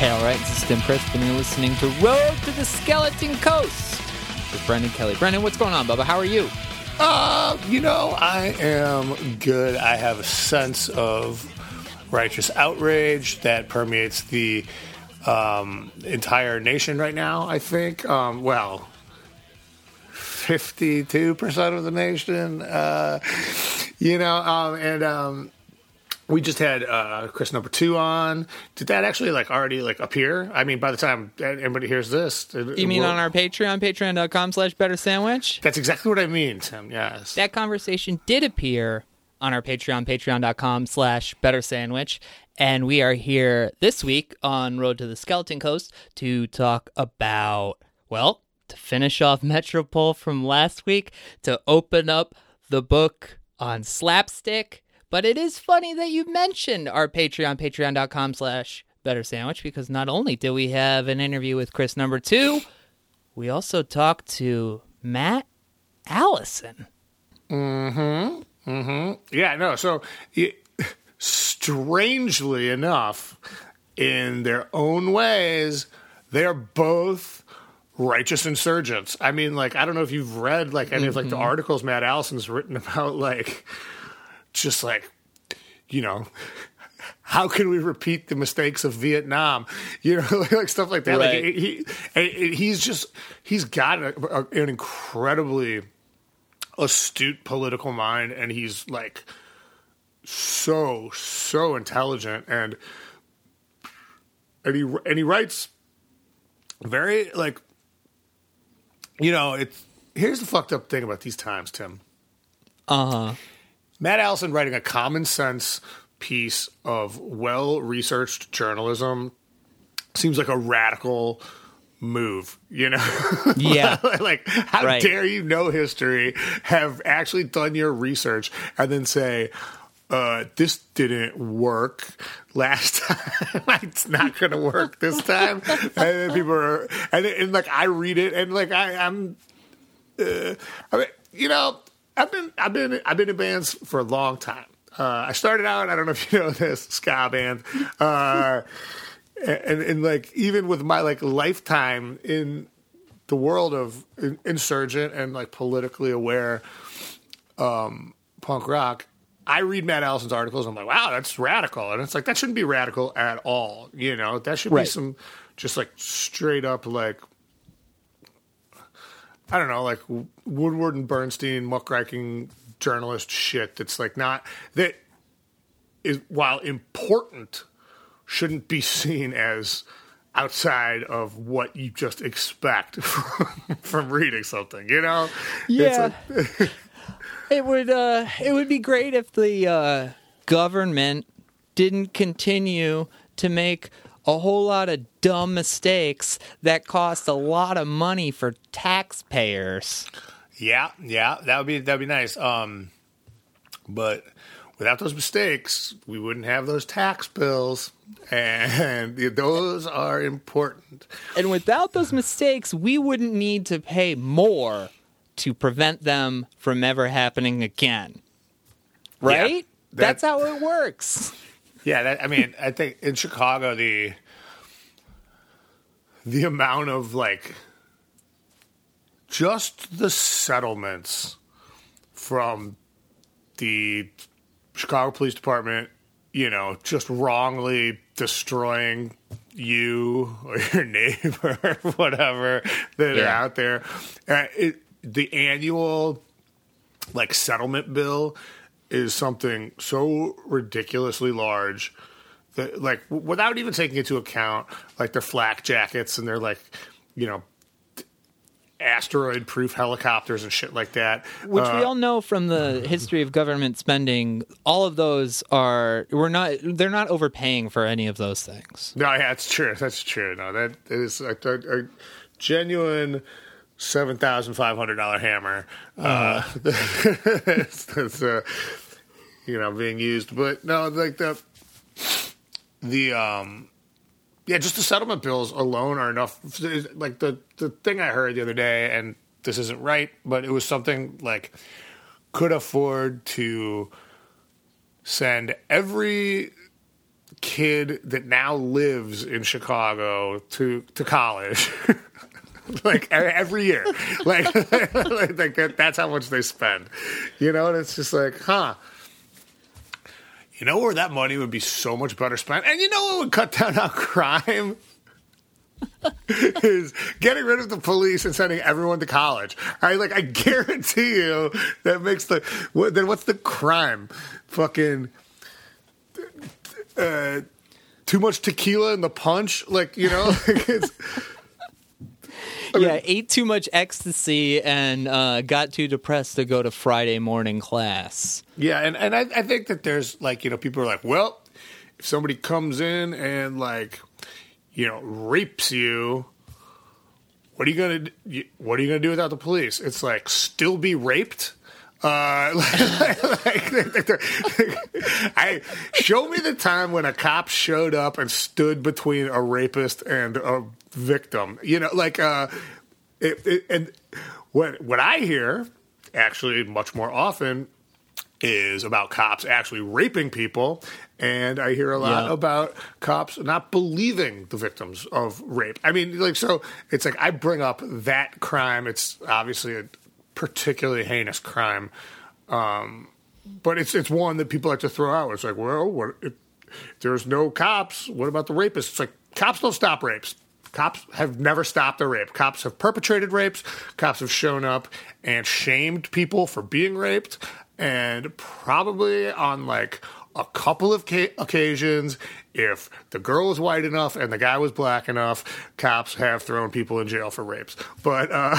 Hey, all right, this is Tim Crisp, and you're listening to Road to the Skeleton Coast with Brendan Kelly. Brendan, what's going on, Bubba? How are you? Uh, you know, I am good. I have a sense of righteous outrage that permeates the um, entire nation right now, I think. Um, well, 52% of the nation. Uh, you know, um, and um, we just had uh, Chris number two on. Did that actually like already like appear? I mean, by the time anybody hears this, You mean on our Patreon, patreon.com slash better sandwich? That's exactly what I mean, Tim. Yes. That conversation did appear on our Patreon, patreon.com slash better sandwich. And we are here this week on Road to the Skeleton Coast to talk about, well, to finish off Metropole from last week, to open up the book on slapstick. But it is funny that you mentioned our Patreon, patreon.com slash better sandwich, because not only did we have an interview with Chris number two, we also talked to Matt Allison. Mm-hmm. Mm-hmm. Yeah, no, so it, strangely enough, in their own ways, they're both righteous insurgents. I mean, like, I don't know if you've read like any of like the articles Matt Allison's written about like just like, you know, how can we repeat the mistakes of Vietnam? You know, like stuff like that. Right. Like he, he, he's just he's got a, a, an incredibly astute political mind, and he's like so so intelligent, and and he and he writes very like you know it's here's the fucked up thing about these times, Tim. Uh huh. Matt Allison writing a common sense piece of well researched journalism seems like a radical move, you know? Yeah. like, how Right. dare you know history, have actually done your research, and then say, uh, this didn't work last time. it's not going to work this time. and then people are, and, and like, I read it, and like, I, I'm, uh, I mean, you know, I've been I've been I've been in bands for a long time. Uh, I started out. I don't know if you know this ska band, uh, and and like even with my like lifetime in the world of insurgent and like politically aware um, punk rock. I read Matt Allison's articles. And I'm like, wow, that's radical, and it's like that shouldn't be radical at all. You know, that should Right. be some just like straight up like I don't know, like Woodward and Bernstein muckraking journalist shit that's like not that is while important shouldn't be seen as outside of what you just expect from, from reading something, you know? Yeah. like- It would uh it would be great if the uh government didn't continue to make a whole lot of dumb mistakes that cost a lot of money for taxpayers. yeah, yeah, that would be that would be nice. Um but without those mistakes, we wouldn't have those tax bills and those are important. And without those mistakes, we wouldn't need to pay more to prevent them from ever happening again. Right? that- That's how it works. Yeah, that, I mean, I think in Chicago the the amount of like just the settlements from the Chicago Police Department, you know, just wrongly destroying you or your neighbor or whatever that are out there. Uh, it, the annual like settlement bill is something so ridiculously large that like w- without even taking into account like their flak jackets and their like you know asteroid proof helicopters and shit like that Which Uh, we all know from the history of government spending, all of those are we're not they're not overpaying for any of those things. no yeah that's true. That's true. No that is a, a, a genuine seven thousand five hundred dollar hammer. Uh, that's, that's uh, you know being used but no like the the um yeah just the settlement bills alone are enough like the the thing i heard the other day and this isn't right but it was something like could afford to send every kid that now lives in Chicago to to college. like every year, like, like, like that's how much they spend, you know. And it's just like, huh? You know where that money would be so much better spent, and you know what would cut down on crime is getting rid of the police and sending everyone to college. I like I guarantee you that makes the what, then what's the crime? Fucking uh, too much tequila in the punch, like you know. Like it's, yeah, ate too much ecstasy and uh, got too depressed to go to Friday morning class. Yeah, and, and I, I think that there's like, you know, people are like, well, if somebody comes in and like, you know, rapes you, what are you gonna what are you gonna do without the police? It's like still be raped. Uh, like, like, I show me the time when a cop showed up and stood between a rapist and a victim. You know, like uh, it, it, and what what I hear actually much more often is about cops actually raping people and I hear a lot yeah. about cops not believing the victims of rape. I mean, like, so it's like I bring up that crime. It's obviously a particularly heinous crime, um, but it's it's one that people like to throw out. It's like, well, what if there's no cops? What about the rapists? It's like cops don't stop rapes. Cops have never stopped a rape. Cops have perpetrated rapes. Cops have shown up and shamed people for being raped. And probably on like a couple of ca- occasions, if the girl was white enough and the guy was black enough, cops have thrown people in jail for rapes. But uh,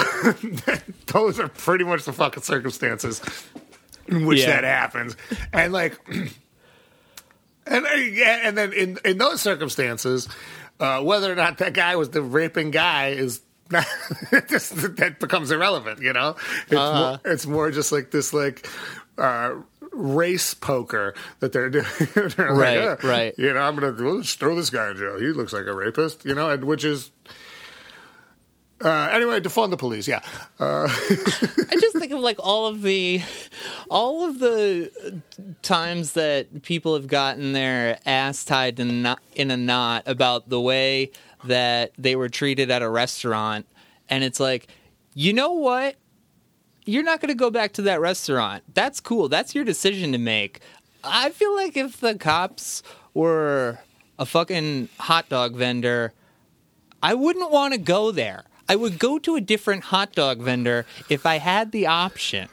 those are pretty much the fucking circumstances in which yeah. that happens. And like, and and then in in those circumstances, uh, whether or not that guy was the raping guy is not, that becomes irrelevant. You know, it's, uh-huh. more, it's more just like this like uh, race poker that they're doing. they're right, like, right. You know, I'm gonna we'll throw this guy in jail. He looks like a rapist. You know, and which is. Uh, anyway, defund the police. Yeah, uh. I just think of like all of the, all of the times that people have gotten their ass tied in, in a knot about the way that they were treated at a restaurant, and it's like, you know what? You're not going to go back to that restaurant. That's cool. That's your decision to make. I feel like if the cops were a fucking hot dog vendor, I wouldn't want to go there. I would go to a different hot dog vendor if I had the option.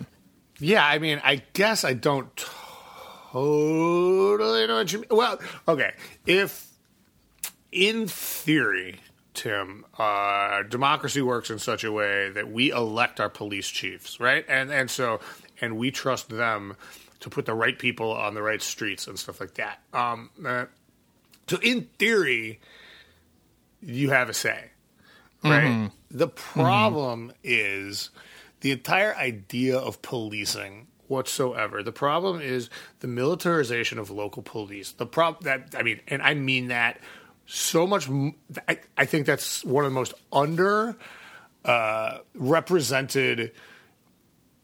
Yeah, I mean, I guess I don't totally know what you mean. Well, okay. If in theory, Tim, uh, democracy works in such a way that we elect our police chiefs, right? And and so and we trust them to put the right people on the right streets and stuff like that. Um, uh, so in theory, you have a say, right? Mm-hmm. The problem mm-hmm. is the entire idea of policing whatsoever. The problem is the militarization of local police. The problem that I mean, and I mean that so much. I, I think that's one of the most under uh, represented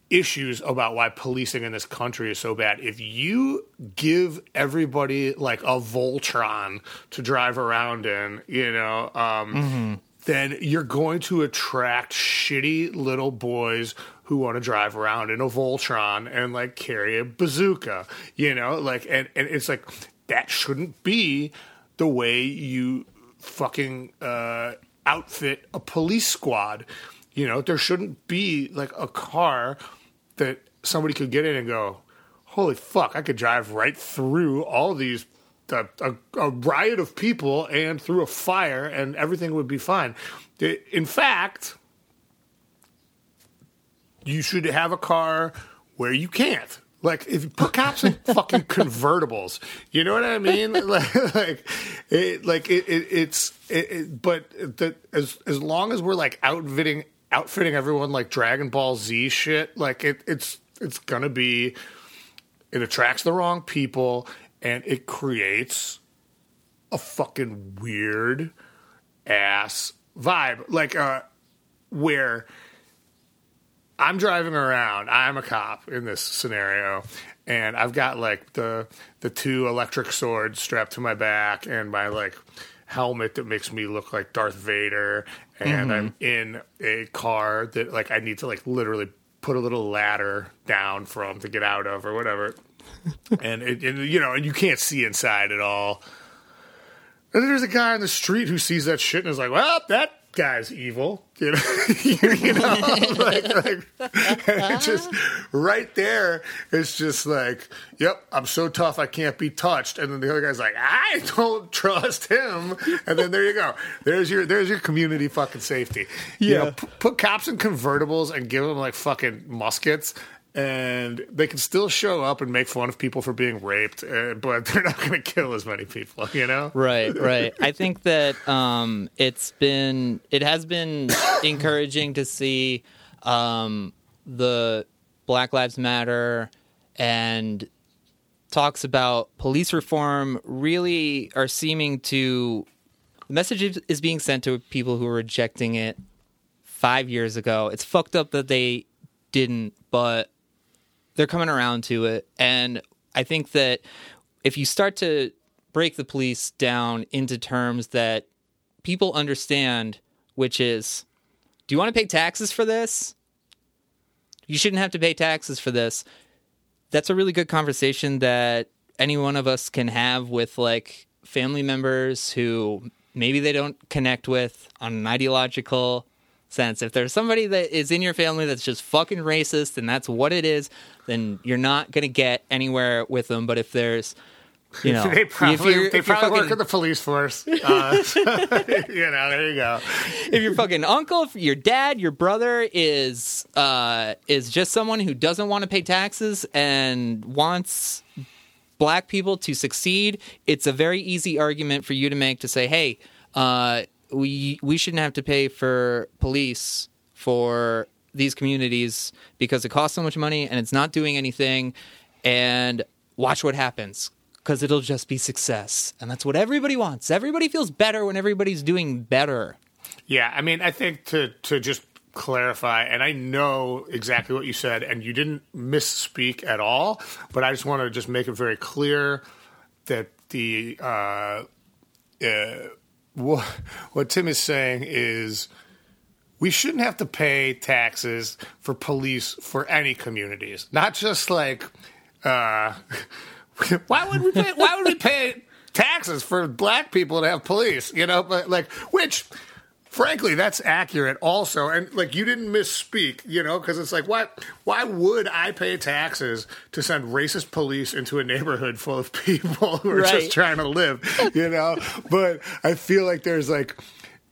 issues about why policing in this country is so bad. If you give everybody like a Voltron to drive around in, you know, um, mm-hmm. Then you're going to attract shitty little boys who want to drive around in a Voltron and like carry a bazooka, you know, like, and, and it's like that shouldn't be the way you fucking uh, outfit a police squad. You know, there shouldn't be like a car that somebody could get in and go, holy fuck, I could drive right through all these a, a, a, riot of people and through a fire and everything would be fine. In fact, you should have a car where you can't. Like if you put cops in fucking convertibles, you know what I mean? like, like, it, like it, it, it's, it, but the, as as long as we're like outfitting outfitting everyone like Dragon Ball Z shit, like it, it's it's gonna be, it attracts the wrong people and it creates a fucking weird ass vibe, like uh, where I'm driving around. I'm a cop in this scenario, and I've got like the the two electric swords strapped to my back and my like helmet that makes me look like Darth Vader, and I'm in a car that like I need to like literally put a little ladder down from to get out of or whatever, and, it, and you know, and you can't see inside at all. And then there's a guy on the street who sees that shit and is like, "Well, that guy's evil," you know, you know, like, like just right there. It's just like, "Yep, I'm so tough, I can't be touched." And then the other guy's like, "I don't trust him." And then there you go. There's your there's your community fucking safety. You Yeah. know, p- put cops in convertibles and give them like fucking muskets. And they can still show up and make fun of people for being raped, uh, but they're not going to kill as many people, you know? Right, right. I think that um, it's been it has been encouraging to see um, the Black Lives Matter and talks about police reform really are seeming to the message is- being sent to people who are rejecting it five years ago. It's fucked up that they didn't, but they're coming around to it. And I think that if you start to break the police down into terms that people understand, which is, do you want to pay taxes for this? You shouldn't have to pay taxes for this. That's a really good conversation that any one of us can have with like family members who maybe they don't connect with on an ideological sense. If there's somebody that is in your family that's just fucking racist and that's what it is, then you're not going to get anywhere with them. But if there's, you know, They if probably, they probably work at the police force. Uh, you know, there you go. if your fucking uncle, if your dad, your brother is uh, is just someone who doesn't want to pay taxes and wants black people to succeed, it's a very easy argument for you to make to say, "Hey, uh, we we shouldn't have to pay for police for these communities because it costs so much money and it's not doing anything." And watch what happens because it'll just be success, and that's what everybody wants. Everybody feels better when everybody's doing better. Yeah, I mean, I think to to just clarify, and I know exactly what you said, and you didn't misspeak at all, but I just want to just make it very clear that the uh, uh, what, what Tim is saying is we shouldn't have to pay taxes for police for any communities, not just like uh, why would we pay, why would we pay taxes for black people to have police? You know, but like which. Frankly, that's accurate also. And like you didn't misspeak, you know, because it's like why why would I pay taxes to send racist police into a neighborhood full of people who are Right. just trying to live, you know? but I feel like there's like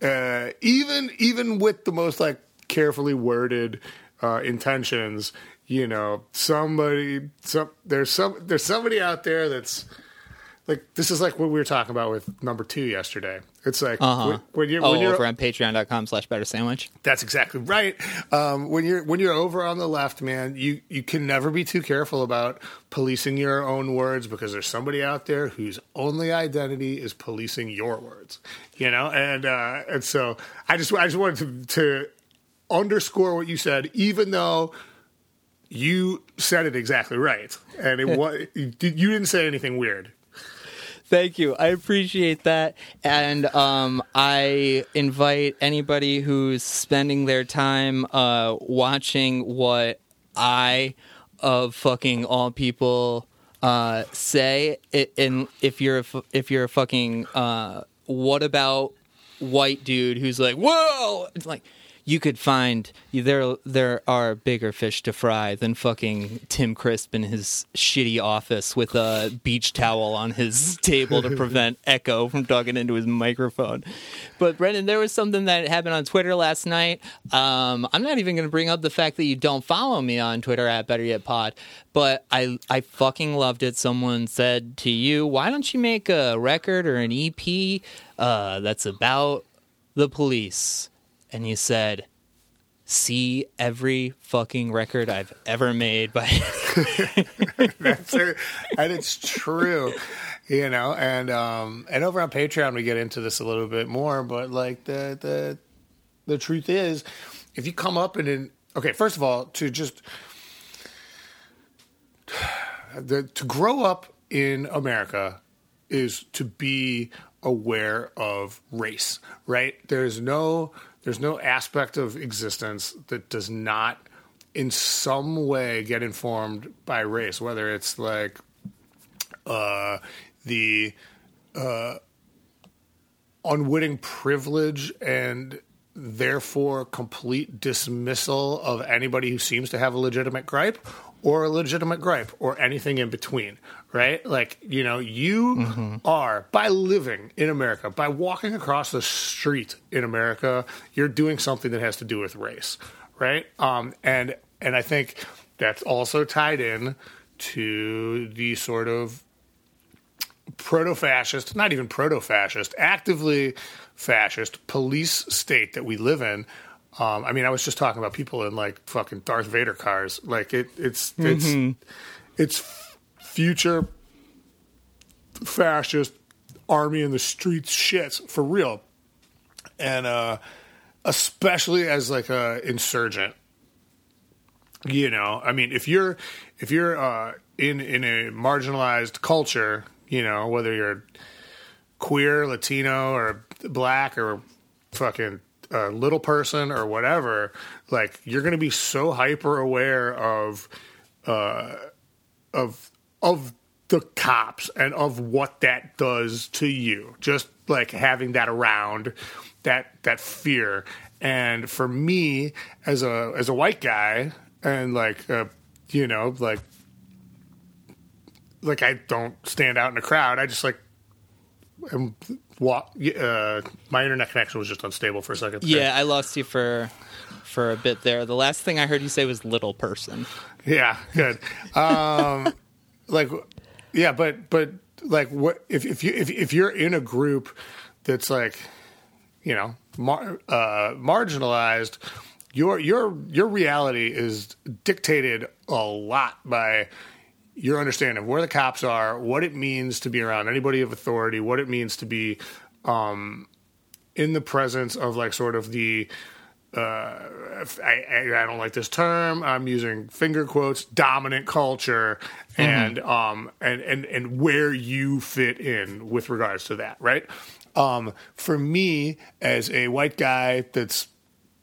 uh, even even with the most like carefully worded uh, intentions, you know, somebody some there's some there's somebody out there that's like this is like what we were talking about with number two yesterday. It's like Uh-huh. when, when you're oh, you're over on patreon.com slash better sandwich. that's exactly right. Um, when you're when you're over on the left, man, you you can never be too careful about policing your own words because there's somebody out there whose only identity is policing your words. You know, and uh, and so I just I just wanted to, to underscore what you said, even though you said it exactly right, and it was you didn't say anything weird. Thank you. I appreciate that. And um, I invite anybody who's spending their time uh, watching what I, of fucking all people, uh, say. And if you're a, if you're a fucking uh, what about white dude who's like, whoa, it's like you could find there there are bigger fish to fry than fucking Tim Crisp in his shitty office with a beach towel on his table to prevent echo from talking into his microphone. But Brendan, there was something that happened on Twitter last night. Um, I'm not even going to bring up the fact that you don't follow me on Twitter at Better Yet Pod, but I I fucking loved it. Someone said to you, "Why don't you make a record or an EP uh, that's about the police?" And you said, "See every fucking record I've ever made by." That's it. and it's true, you know. And um, and over on Patreon we get into this a little bit more, but like the the the truth is, if you come up in an okay, first of all, to just the, to grow up in America is to be aware of race, right? There's no there's no aspect of existence that does not in some way get informed by race, whether it's like uh, the uh, unwitting privilege and therefore complete dismissal of anybody who seems to have a legitimate gripe or a legitimate gripe or anything in between, right? Like, you know, you mm-hmm. are, by living in America, by walking across the street in America, you're doing something that has to do with race, right? Um, and, and I think that's also tied in to the sort of proto fascist, not even proto fascist, actively fascist police state that we live in. Um, I mean, I was just talking about people in like fucking Darth Vader cars. Like it, it's mm-hmm. it's it's future fascist army in the streets shit for real, and uh, especially as like a insurgent. You know, I mean, if you're if you're uh, in in a marginalized culture, you know, whether you're queer, Latino, or black, or fucking a little person or whatever, like you're going to be so hyper aware of, uh, of of the cops and of what that does to you. Just like having that around, that that fear. And for me, as a as a white guy, and like uh, you know, like like I don't stand out in a crowd. I just like am walk. Uh, my internet connection was just unstable for a second. There. Yeah, I lost you for for a bit there. The last thing I heard you say was "little person." Yeah, good. Um, like, yeah, but but like, what if if you if if you're in a group that's like, you know, mar- uh, marginalized, your your your reality is dictated a lot by your understanding of where the cops are, what it means to be around anybody of authority, what it means to be um, in the presence of like sort of the uh, I, I, don't like this term. I'm using finger quotes. Dominant culture, mm-hmm. and um, and and and where you fit in with regards to that, right? Um, for me, as a white guy that's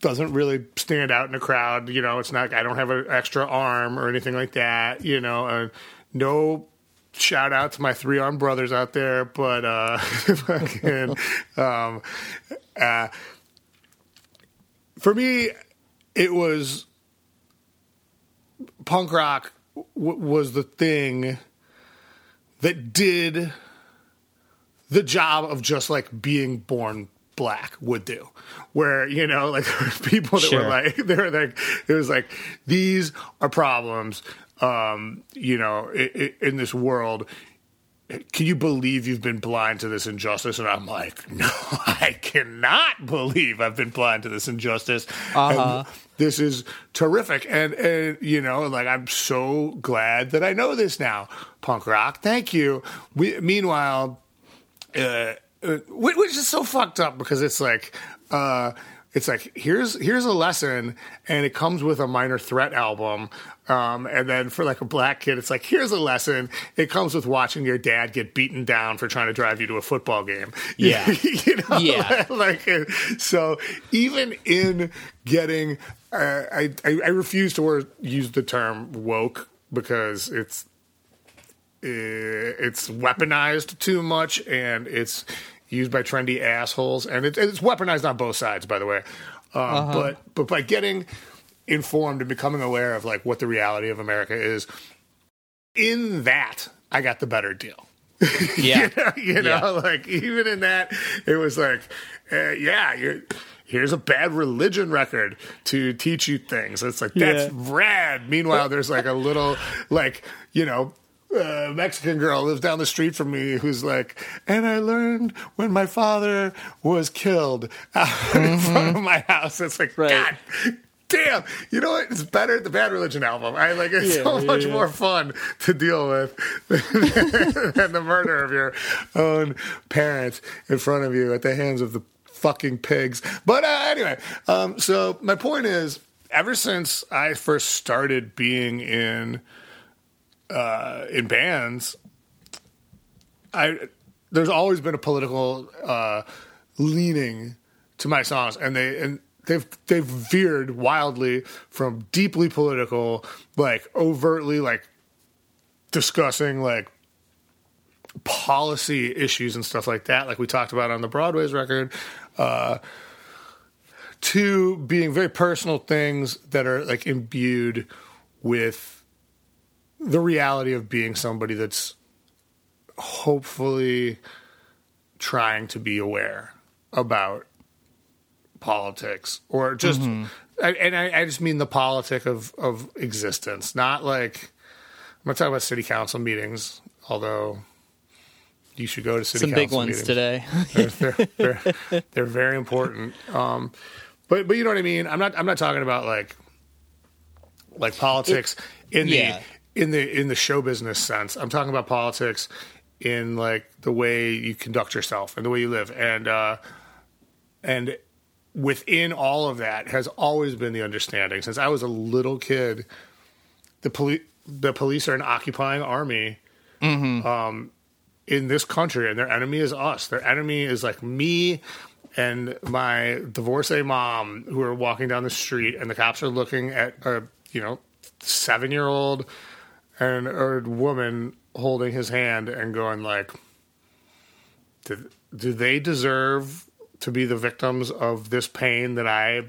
doesn't really stand out in a crowd. You know, it's not. I don't have an extra arm or anything like that. You know, uh, no shout out to my three armed brothers out there, but uh, fucking, um, uh, for me, it was punk rock w- was the thing that did the job of just like being born black would do where you know like people that sure. were like they were like it was like these are problems um you know in this world can you believe you've been blind to this injustice? And I'm like, no, I cannot believe I've been blind to this injustice. Uh-huh. this is terrific. And, and, you know, like, I'm so glad that I know this now. Punk rock, thank you. We, meanwhile, uh, which is so fucked up because it's like uh, it's like here's here's a lesson and it comes with a minor threat album. Um, and then for like a black kid it's like here's a lesson. It comes with watching your dad get beaten down for trying to drive you to a football game. Yeah. You know? Yeah. Like so even in getting uh, I, I, I refuse to word, use the term woke because it's it's weaponized too much and it's used by trendy assholes and it, it's weaponized on both sides by the way um, uh-huh. but but by getting informed and becoming aware of like what the reality of america is in that i got the better deal yeah you know, you know yeah. like even in that it was like uh, yeah you're here's a bad religion record to teach you things. It's like that's yeah. rad. Meanwhile, there's like a little like you know uh, Mexican girl lives down the street from me who's like, and I learned when my father was killed out mm-hmm. in front of my house. It's like, right. God damn, you know what? It's better the Bad Religion album. I like it's yeah, so yeah, much yeah. more fun to deal with than the murder of your own parents in front of you at the hands of the fucking pigs. But uh, anyway, um, so my point is ever since I first started being in uh, in bands, I there's always been a political uh, leaning to my songs, and they and they've they've veered wildly from deeply political, like overtly like discussing like policy issues and stuff like that, like we talked about on the Broadway's record, uh, to being very personal things that are like imbued with the reality of being somebody that's hopefully trying to be aware about politics or just I, and I, I just mean the politic of of existence not like i'm not talking about city council meetings although you should go to city Some council big ones meetings. today. they're, they're, they're, they're very important um but but you know what i mean i'm not i'm not talking about like like politics in the yeah. In the in the show business sense i'm talking about politics in like the way you conduct yourself and the way you live. And uh and within all of that has always been the understanding. Since i was a little kid the police the police are an occupying army um in this country and their enemy is us. Their enemy is like me and my divorcee mom who are walking down the street and the cops are looking at a you know seven year old and a woman holding his hand and going like do, do they deserve to be the victims of this pain that i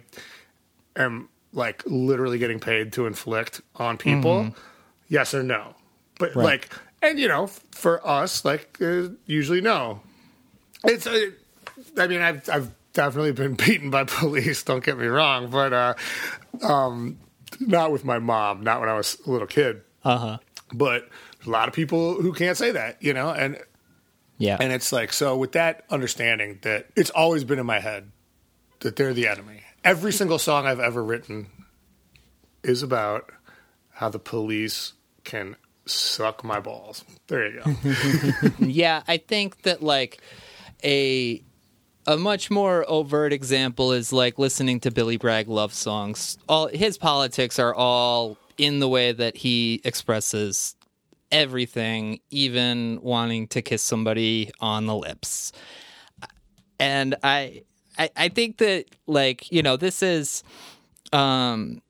am like literally getting paid to inflict on people? Yes or no. But like and you know for us like uh, usually no. It's uh, i mean i've i've definitely been beaten by police don't get me wrong but uh um not with my mom not when i was a little kid Uh huh. but a lot of people who can't say that you know and Yeah. and it's like so with that understanding that it's always been in my head that they're the enemy every single song i've ever written is about how the police can suck my balls there you go Yeah, I think that like a a much more overt example is like listening to Billy Bragg love songs. All his politics are all in the way that he expresses everything, even wanting to kiss somebody on the lips. And I I, I think that like, you know, this is um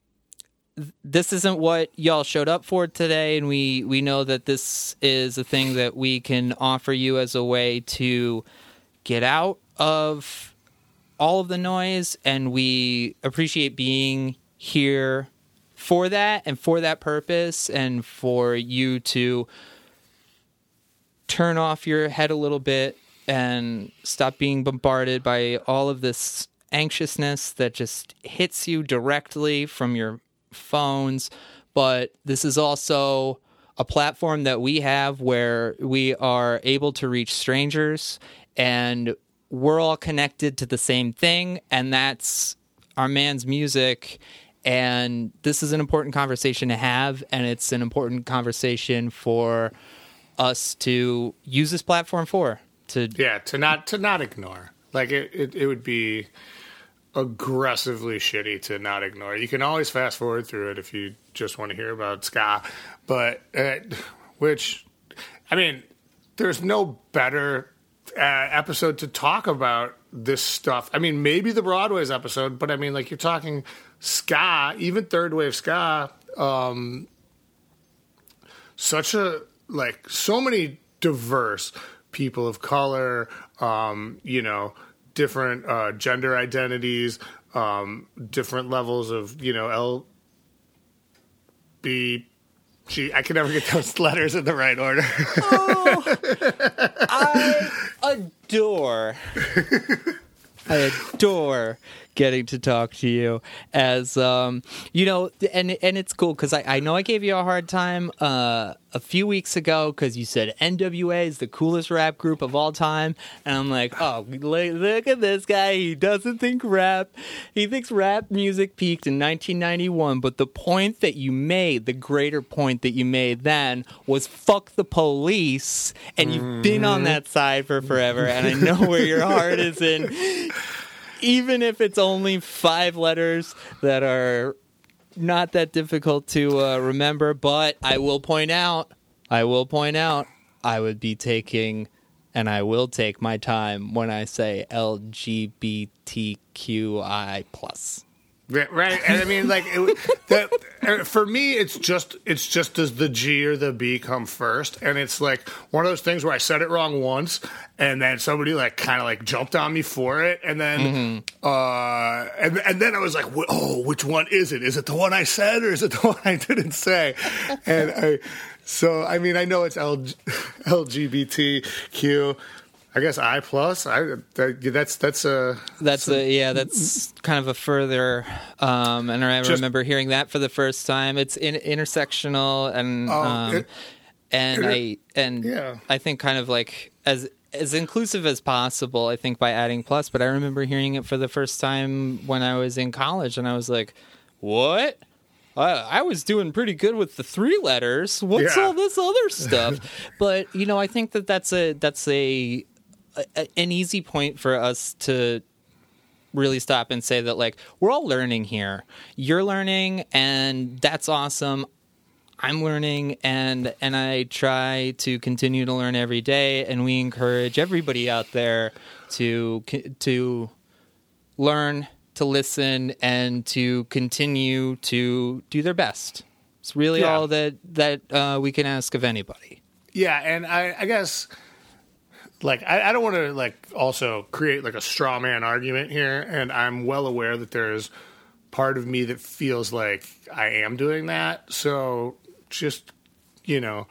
this isn't what y'all showed up for today and we we know that this is a thing that we can offer you as a way to get out of all of the noise and we appreciate being here for that and for that purpose and for you to turn off your head a little bit and stop being bombarded by all of this anxiousness that just hits you directly from your phones. But this is also a platform that we have where we are able to reach strangers and we're all connected to the same thing, and that's our man's music. And this is an important conversation to have, and it's an important conversation for us to use this platform for. To yeah to not to not ignore like it, it, it would be aggressively shitty to not ignore you can always fast forward through it if you just want to hear about ska but uh, which i mean there's no better uh, episode to talk about this stuff i mean maybe the broadway's episode but i mean like you're talking ska even third wave ska um such a like so many diverse people of color, um, you know, different uh, gender identities, um, different levels of you know L B. Gee, I can never get those letters in the right order. oh, I adore. I adore getting to talk to you as um you know and and it's cool because I, I know I gave you a hard time uh a few weeks ago because you said NWA is the coolest rap group of all time. And I'm like oh look, look at this guy. He doesn't think rap. He thinks rap music peaked in 1991 but the point that you made the greater point that you made then was fuck the police and you've been on that side for forever and I know where your heart is in even if it's only five letters that are not that difficult to uh, remember, but I will point out, I will point out, I would be taking, and I will take my time when I say LGBTQI plus. Right, and I mean, like, it, that, uh, for me, it's just it's just does the G or the B come first, and it's like one of those things where I said it wrong once, and then somebody like kind of like jumped on me for it, and then Mm-hmm. uh, and and then I was like, oh, which one is it? Is it the one I said, or is it the one I didn't say? And I, so I mean, I know it's LG, LGBTQ. I guess I plus. I that, that's that's a That's a yeah. That's kind of a further, um, and I Just- remember hearing that for the first time. It's in, intersectional, and Oh, um, it- and it- I and yeah. I think kind of like as as inclusive as possible. I think by adding plus, but I remember hearing it for the first time when I was in college, and I was like, "What?" I, I was doing pretty good with the three letters. What's Yeah. all this other stuff? but you know, I think that that's a that's a, a an easy point for us to really stop and say that like we're all learning here. You're learning and that's awesome. I'm learning and and I try to continue to learn every day and we encourage everybody out there to to learn, to listen and to continue to do their best. It's really Yeah. all that that uh, we can ask of anybody. Yeah, and I, I guess like I, I don't want to like also create like a straw man argument here, and I'm well aware that there's part of me that feels like I am doing that. So just you know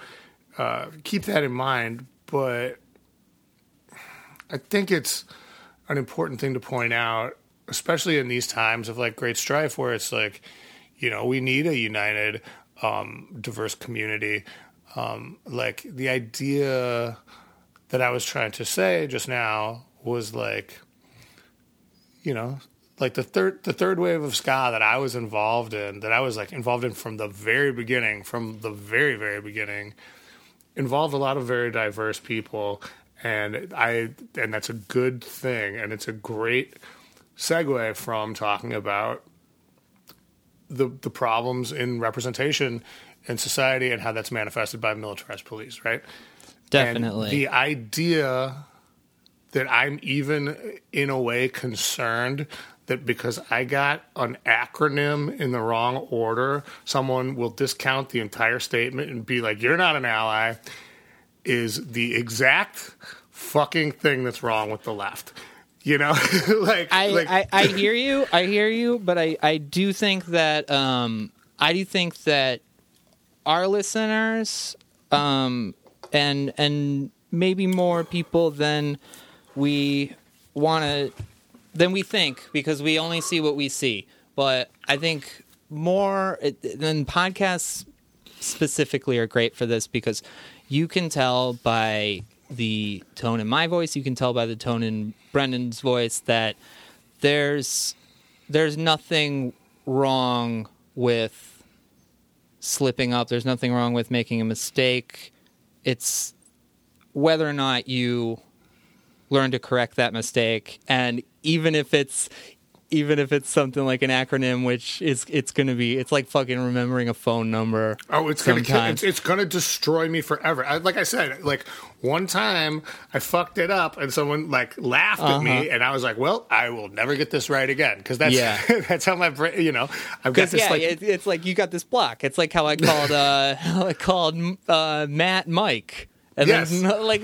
uh, keep that in mind. But I think it's an important thing to point out, especially in these times of like great strife, where it's like you know we need a united, um, diverse community. Um, like the idea that I was trying to say just now was like, you know, like the third the third wave of ska that I was involved in, that I was like involved in from the very beginning, from the very very beginning, involved a lot of very diverse people, and I and that's a good thing, and it's a great segue from talking about the the problems in representation in society and how that's manifested by militarized police, right? Definitely. And the idea that I'm even in a way concerned that because I got an acronym in the wrong order, someone will discount the entire statement and be like, you're not an ally, is the exact fucking thing that's wrong with the left. You know, like, I, like I, I hear you. I hear you, but I, I do think that um, I do think that our listeners um, and and maybe more people than we want to than we think because we only see what we see. But I think more than podcasts specifically are great for this because you can tell by the tone in my voice, you can tell by the tone in Brendan's voice that there's there's nothing wrong with slipping up. There's nothing wrong with making a mistake. It's whether or not you learn to correct that mistake. And even if it's even if it's something like an acronym which is it's going to be it's like fucking remembering a phone number Oh, it's gonna it's, it's gonna destroy me forever. I, like I said, like one time I fucked it up and someone like laughed at me, and I was like, "Well, I will never get this right again," because that's Uh-huh. Yeah. that's how my brain. You know, I've got this yeah, like it, it's like you got this block. It's like how I called uh how I called uh, Matt Mike. And Yes. then like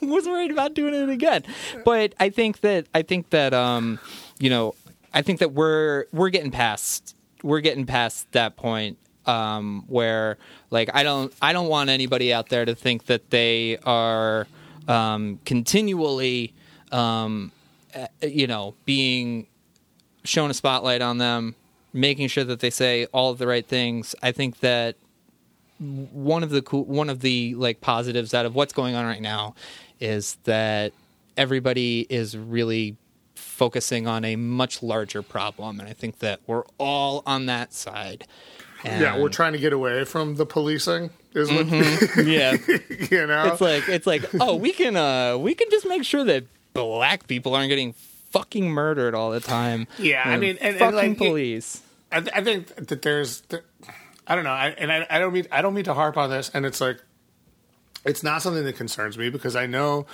was worried about doing it again. But I think that I think that um you know I think that we're we're getting past we're getting past that point um where like I don't I don't want anybody out there to think that they are um continually um uh, you know being shown a spotlight on them, making sure that they say all of the right things. I think that one of the cool, one of the like positives out of what's going on right now is that everybody is really focusing on a much larger problem, and I think that we're all on that side. yeah, we're trying to get away from the policing. Is what yeah. you know? It's like it's like oh we can uh we can just make sure that black people aren't getting fucking murdered all the time. Yeah, I mean, and- and, fucking like, it- police. I, th- I think that there's, th- I don't know, I, and I, I don't mean I don't mean to harp on this, and it's like, it's not something that concerns me because I know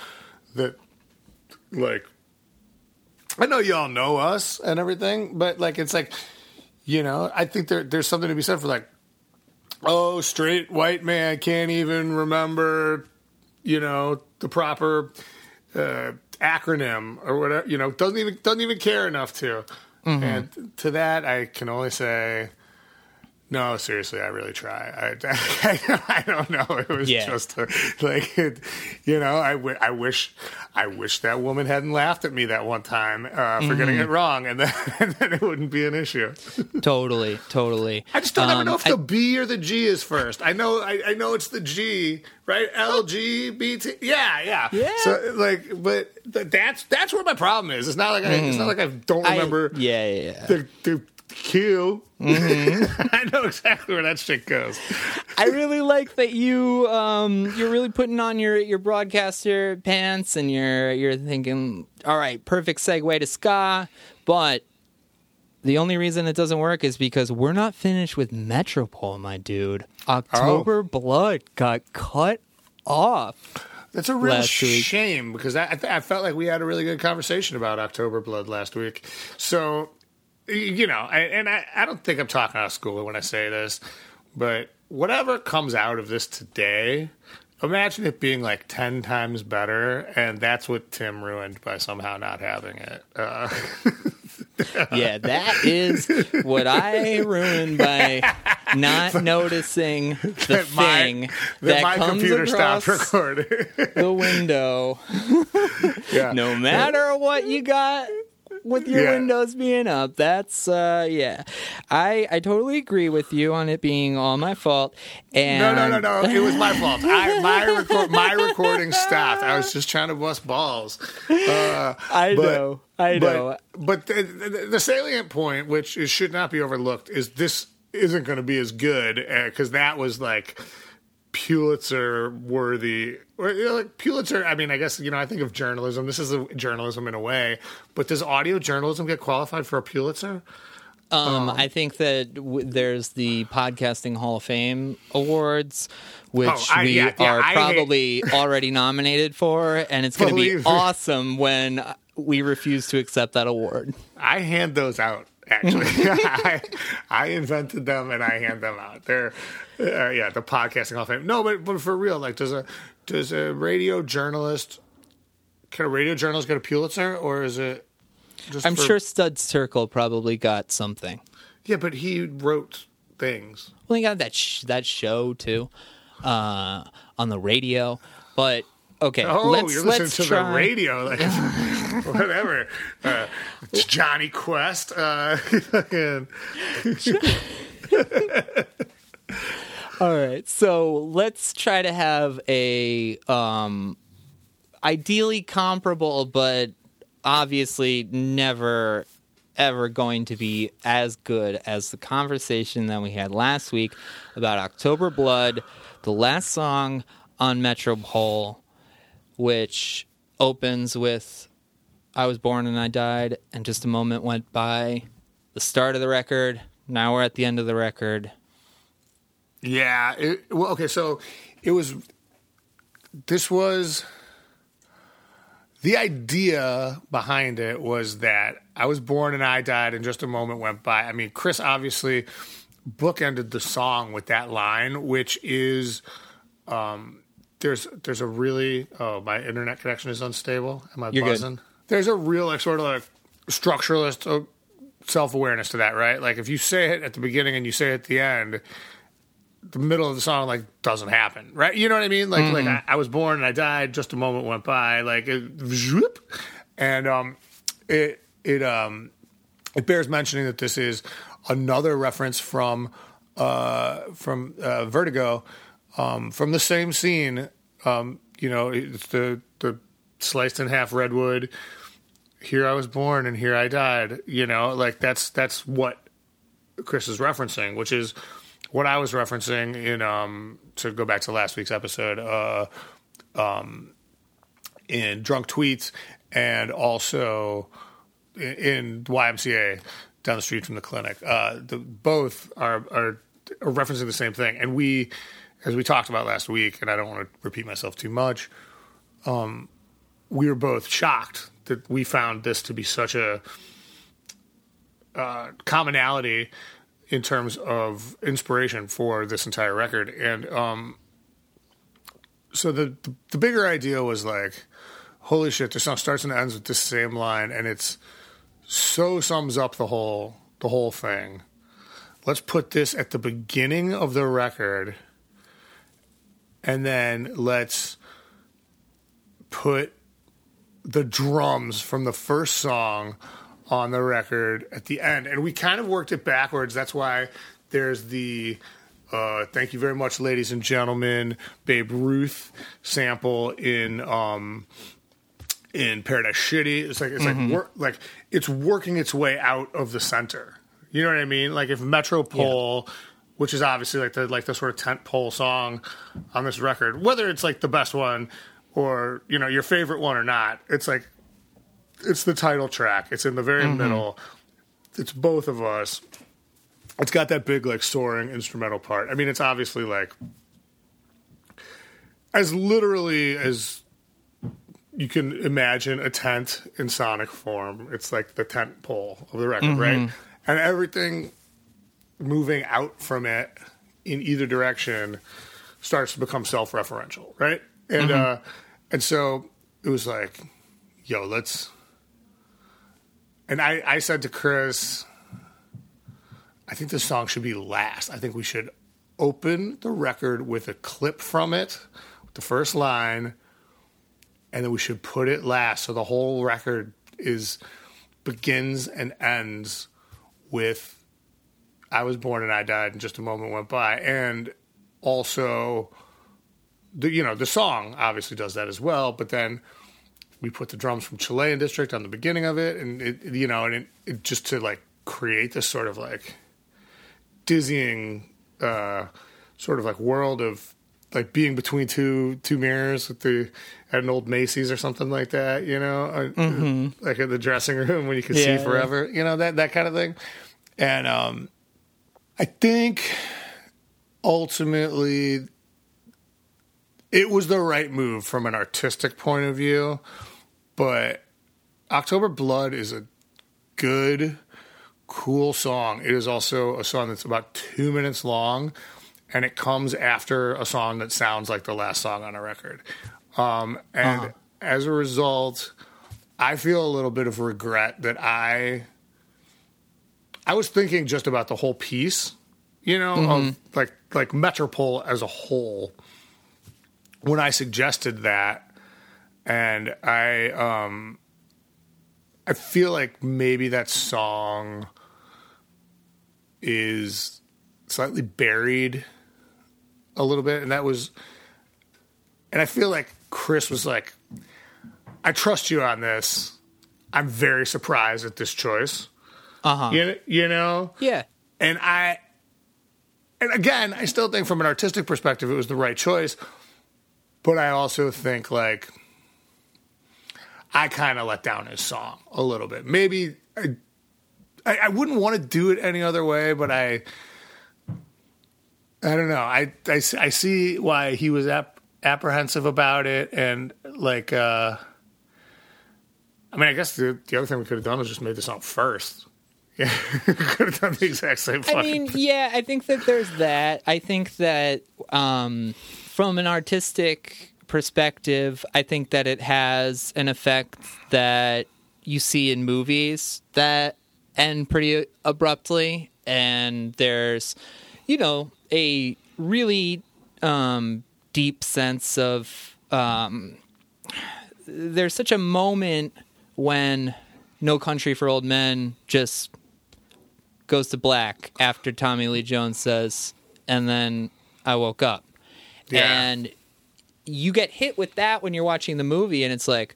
that, like, I know y'all know us and everything, but like, it's like, you know, I think there there's something to be said for like, oh, straight white man can't even remember, you know, the proper uh, acronym or whatever, you know, doesn't even doesn't even care enough to. And to that, I can only say, no, seriously, I really try. I, I, I don't know. It was Yeah. just a, like, it, you know, I, w- I wish, I wish that woman hadn't laughed at me that one time uh, for getting it wrong, and then, and then it wouldn't be an issue. Totally, totally. I just don't ever Um, know if the B or the G is first. I know, I, I know it's the G, right? L G B T. Yeah, yeah, Yeah. So like, but th- that's that's where my problem is. It's not like I, it's not like I don't I- remember yeah, yeah, yeah. the the Q. Mm-hmm. I know exactly where that shit goes. I really like that you um you're really putting on your your broadcaster pants and you're you're thinking, all right, perfect segue to ska, but the only reason it doesn't work is because we're not finished with Metropole, my dude. October Blood got cut off. That's a real Last week. shame because I, I, felt like we had a really good conversation about October Blood last week. So, you know, I, and I, I don't think I'm talking out of school when I say this, but whatever comes out of this today, imagine it being like 10 times better. And that's what Tim ruined by somehow not having it. Uh, Yeah, that is what I ruined by not noticing the that my, thing that that my comes computer across recording. the window. yeah. no matter what you got with your Yeah. windows being up that's uh yeah i i totally agree with you on it being all my fault and No, no, no, no. It was my fault. I, my record, my recording stopped. I was just trying to bust balls. Uh, i but- know i know But, but the, the, the salient point, which is, should not be overlooked, is this isn't going to be as good because that was like Pulitzer worthy. Or, you know, like Pulitzer, I mean, I guess, you know, I think of journalism. This is a, journalism in a way, but does audio journalism get qualified for a Pulitzer? um i think that w- there's the podcasting hall of fame awards which Oh, I- we yeah, yeah, are I hate- probably already nominated for and it's going to be awesome when we refuse to accept that award I hand those out. Actually, I, I invented them and I hand them out. They're, uh, yeah, the podcasting hall of fame. No, but but for real, like, does a does a radio journalist can a radio journalist get a Pulitzer or is it? Just i'm for- sure Studs Terkel probably got something Yeah, but he wrote things. Well, he got that sh- that show too, uh, on the radio. But okay, Oh, let's you're listening to try. the radio, like, whatever. Uh, it's Johnny Quest. Uh, All right, so let's try to have a um, ideally comparable, but obviously never ever going to be as good as the conversation that we had last week about October Blood, the last song on Metropole, which opens with I was born and I died, and just a moment went by. The start of the record. Now we're at the end of the record. Yeah. It, well, okay. So it was. This was. The idea behind it was that I was born and I died, and just a moment went by. I mean, Chris obviously bookended the song with that line, which is. Um, there's there's a really oh my internet connection is unstable. Am I You're good. buzzing? There's a real like sort of like structuralist uh, self awareness to that, right? Like if you say it at the beginning and you say it at the end, the middle of the song like doesn't happen, right? You know what I mean? Like like I, I was born and I died, just a moment went by, like it, and um, it it um, it bears mentioning that this is another reference from uh from uh, Vertigo, um, from the same scene. Um, you know, it's the the sliced in half redwood. Here I was born and here I died. You know, like that's that's what Chris is referencing, which is what I was referencing in um to go back to last week's episode, uh um in drunk tweets and also in, YMCA down the street from the clinic. Uh, the, both are, are are referencing the same thing, and we, as we talked about last week, and I don't want to repeat myself too much. Um, we were both shocked that we found this to be such a uh, commonality in terms of inspiration for this entire record, and um, so the, the the bigger idea was like, holy shit, this song starts and ends with the same line, and it's so sums up the whole the whole thing. Let's put this at the beginning of the record, and then let's put the drums from the first song on the record at the end. And we kind of worked it backwards. That's why there's the uh, thank you very much, ladies and gentlemen, Babe Ruth sample in um, in Paradise Shitty. It's like it's like work, like it's working its way out of the center. You know what I mean? Like if Metropole, which is obviously like the like the sort of tent pole song on this record, whether it's like the best one or you know your favorite one or not, it's like it's the title track. It's in the very mm-hmm. middle. It's both of us. It's got that big like soaring instrumental part. I mean, it's obviously like as literally as you can imagine a tent in sonic form. It's like the tent pole of the record, right? Mm-hmm. And everything moving out from it in either direction starts to become self-referential, right? And uh and so it was like, yo, let's and I, I said to Chris, I think this song should be last. I think we should open the record with a clip from it, the first line, and then we should put it last. So the whole record is begins and ends with I was born and I died and just a moment went by. And also the you know, the song obviously does that as well, but then we put the drums from Chilean District on the beginning of it, and it, you know, and it, it just to like create this sort of like dizzying, uh, sort of like world of like being between two two mirrors with the at an old Macy's or something like that, you know, uh, like in the dressing room when you can Yeah, see forever, you know that that kind of thing, and um, I think ultimately it was the right move from an artistic point of view, but October Blood is a good, cool song. It is also a song that's about two minutes long, and it comes after a song that sounds like the last song on a record. Um, and as a result, I feel a little bit of regret that I I was thinking just about the whole piece, you know, of like like Metropole as a whole when I suggested that, and I um, I feel like maybe that song is slightly buried a little bit, and that was, and I feel like Chris was like, "I trust you on this. I'm very surprised at this choice." Uh huh. You, you know, Yeah. and I, and again, I still think from an artistic perspective, it was the right choice. But I also think like I kind of let down his song a little bit. Maybe I, I, I wouldn't want to do it any other way, but I, I don't know. I, I, I see why he was ap- apprehensive about it, and like, uh, I mean, I guess the the other thing we could have done was just made the song first. Yeah, could have done the exact same. I mean, yeah, I think that there's that. I think that um, from an artistic perspective, I think that it has an effect that you see in movies that end pretty abruptly, and there's, you know, a really um, deep sense of um, there's such a moment when No Country for Old Men just goes to black after Tommy Lee Jones says, and then I woke up. Yeah. And you get hit with that when you're watching the movie, and it's like,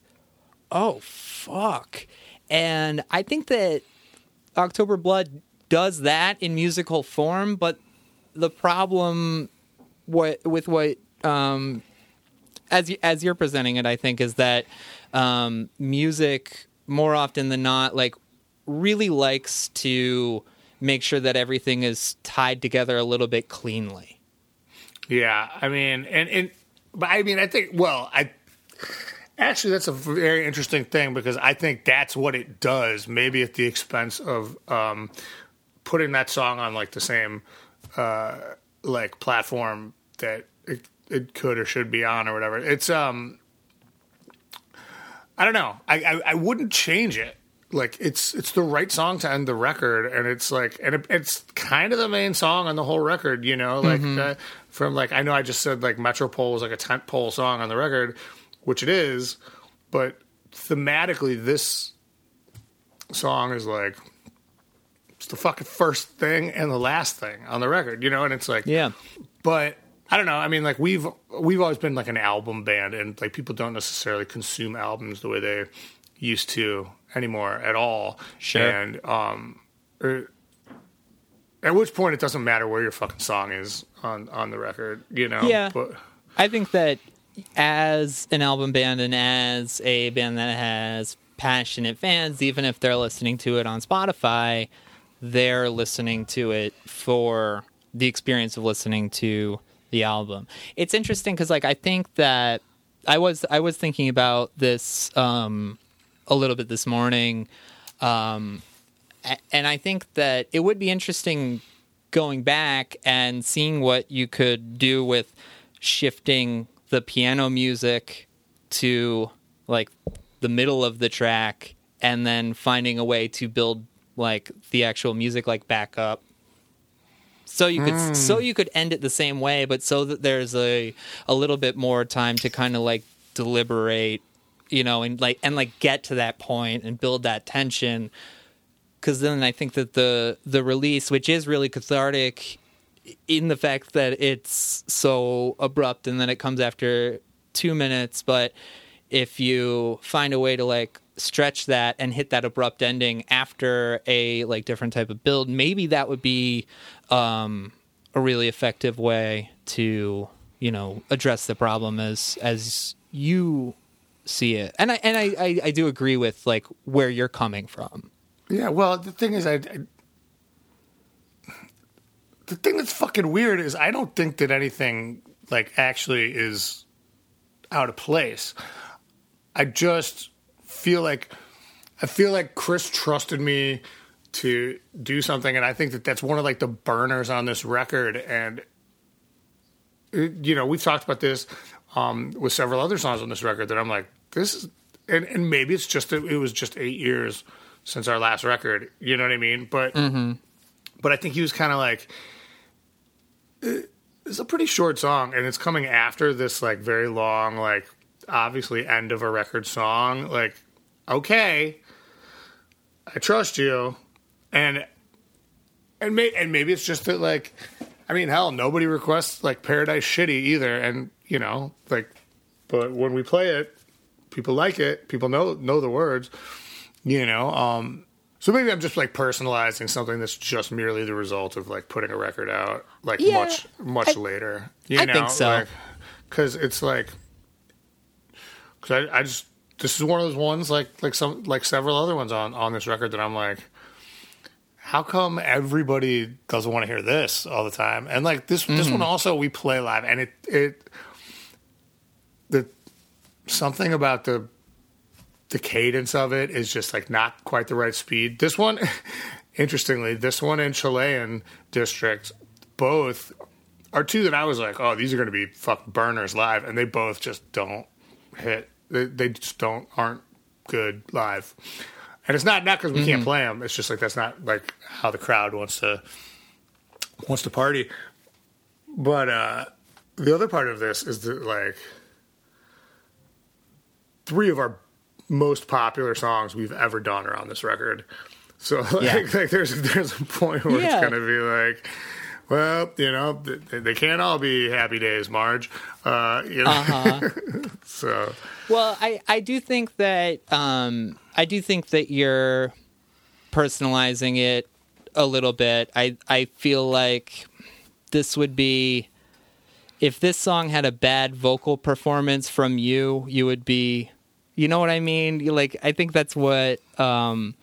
oh, fuck. And I think that October Blood does that in musical form, but the problem what, with what, um, as, you, as you're presenting it, I think, is that um, music more often than not, like really likes to make sure that everything is tied together a little bit cleanly. Yeah, I mean, and and but I mean, I think well, I actually that's a very interesting thing because I think that's what it does. Maybe at the expense of um, putting that song on like the same uh, like platform that it, it could or should be on or whatever. It's um, I don't know. I, I I wouldn't change it like it's it's the right song to end the record and it's like and it, it's kind of the main song on the whole record you know like mm-hmm. uh, from like i know i just said like metropole was like a tent pole song on the record which it is but thematically this song is like it's the fucking first thing and the last thing on the record you know and it's like yeah but I don't know. I mean, like we've we've always been like an album band, and like people don't necessarily consume albums the way they used to anymore at all. Sure. And um, er, at which point it doesn't matter where your fucking song is on on the record, you know. Yeah. But I think that as an album band and as a band that has passionate fans, even if they're listening to it on Spotify, they're listening to it for the experience of listening to the album. It's interesting because, like, I think that I was I was thinking about this um, a little bit this morning. Um, and I think that it would be interesting going back and seeing what you could do with shifting the piano music to like the middle of the track and then finding a way to build like the actual music like back up so you could mm. so you could end it the same way but so that there's a a little bit more time to kind of like deliberate you know, and like and like get to that point and build that tension. Because then I think that the the release, which is really cathartic, in the fact that it's so abrupt and then it comes after two minutes, but if you find a way to like stretch that and hit that abrupt ending after a like different type of build, maybe that would be um, a really effective way to you know address the problem as as you see it, and I and I, I, I do agree with like where you're coming from. Yeah, well, the thing is, I, I the thing that's fucking weird is I don't think that anything like actually is out of place. I just feel like I feel like Chris trusted me to do something, and I think that that's one of like the burners on this record. And you know, we've talked about this um, with several other songs on this record that I'm like, this is, and, and maybe it's just that it was just eight years since our last record. You know what I mean? But mm-hmm. but I think he was kind of like. It's a pretty short song, and it's coming after this like very long, like obviously end of a record song. Like, okay, I trust you, and and may, and maybe it's just that like, I mean, hell, nobody requests like Paradise Shitty either, and you know, like, but when we play it, people like it. People know know the words. You know, um, so maybe I'm just like personalizing something that's just merely the result of like putting a record out like yeah, much much I, later. You I know, think so. Because like, it's like, because I, I just this is one of those ones like like some like several other ones on on this record that I'm like, how come everybody doesn't want to hear this all the time? And like this mm-hmm. this one also we play live, and it it the something about the the cadence of it is just like not quite the right speed. This one, interestingly, this one in Chilean district, both are two that I was like, oh, these are going to be fuck burners live, and they both just don't hit. They, they just don't aren't good live. And it's not not because we mm-hmm. can't play them. It's just like that's not like how the crowd wants to wants to party. But uh the other part of this is that like three of our most popular songs we've ever done are on this record. So like, yeah. like there's there's a point where yeah. it's gonna be like, well, you know, they, they can't all be happy days, Marge. Uh, you know? uh-huh. so, well, I I do think that um I do think that you're personalizing it a little bit. I I feel like this would be if this song had a bad vocal performance from you, you would be you know what I mean? Like I think that's what um,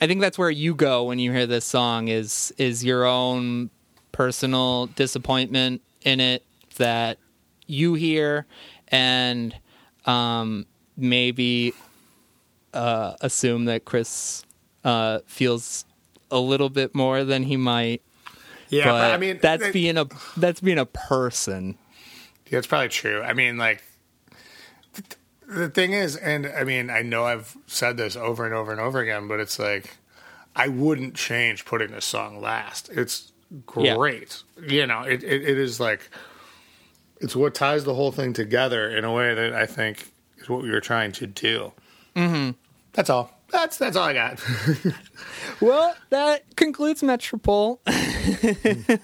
I think that's where you go when you hear this song is is your own personal disappointment in it that you hear and um, maybe uh, assume that Chris uh, feels a little bit more than he might. Yeah, but, but I mean that's being a that's being a person. Yeah, it's probably true. I mean, like, th- the thing is, and I mean, I know I've said this over and over and over again, but it's like, I wouldn't change putting this song last. It's Yeah. great. You know, it, it, it is like, it's what ties the whole thing together in a way that I think is what we were trying to do. Mm-hmm. That's all. That's that's all I got. Well, that concludes Metropole. That's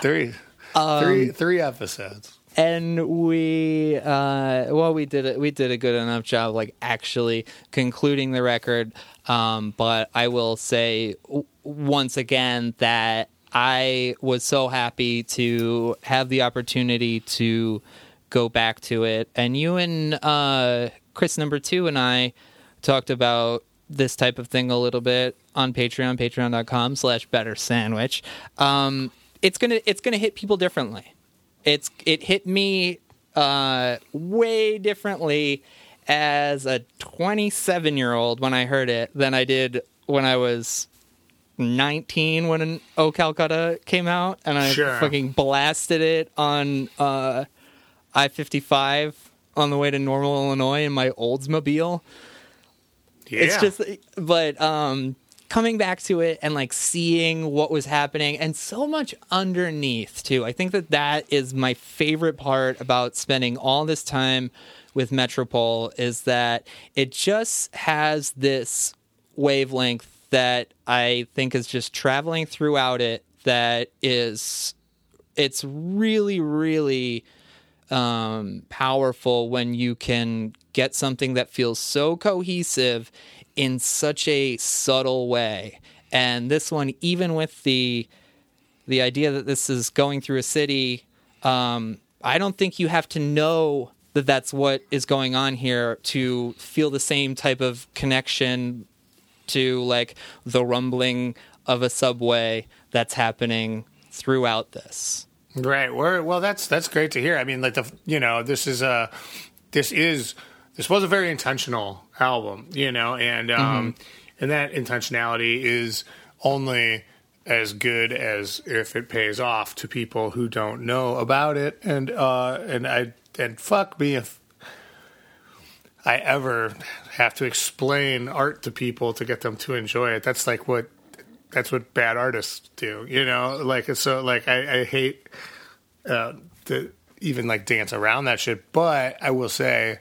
three, Um, three, three episodes. and we uh well we did it we did a good enough job like actually concluding the record um but i will say w- once again that i was so happy to have the opportunity to go back to it. And you and uh chris number two and i talked about this type of thing a little bit on patreon patreon.com slash better sandwich. Um it's gonna it's gonna hit people differently. It's it hit me uh, way differently as a 27 year old when I heard it than I did when I was 19 when Oh Calcutta came out and I Sure. fucking blasted it on uh, I 55 on the way to Normal, Illinois in my Oldsmobile. Yeah. It's just, but um, coming back to it and like seeing what was happening and so much underneath too. I think that that is my favorite part about spending all this time with Metropole is that it just has this wavelength that I think is just traveling throughout it that is it's really really um, powerful when you can get something that feels so cohesive in such a subtle way. And this one, even with the the idea that this is going through a city, um, I don't think you have to know that that's what is going on here to feel the same type of connection to like the rumbling of a subway that's happening throughout this. Right. We're, well, that's that's great to hear. I mean, like the you know this is a this is this was a very intentional album, you know, and um, and that intentionality is only as good as if it pays off to people who don't know about it. And uh, and I and fuck me if I ever have to explain art to people to get them to enjoy it. That's like what that's what bad artists do, you know. Like so, like I, I hate uh, to even like dance around that shit. But I will say,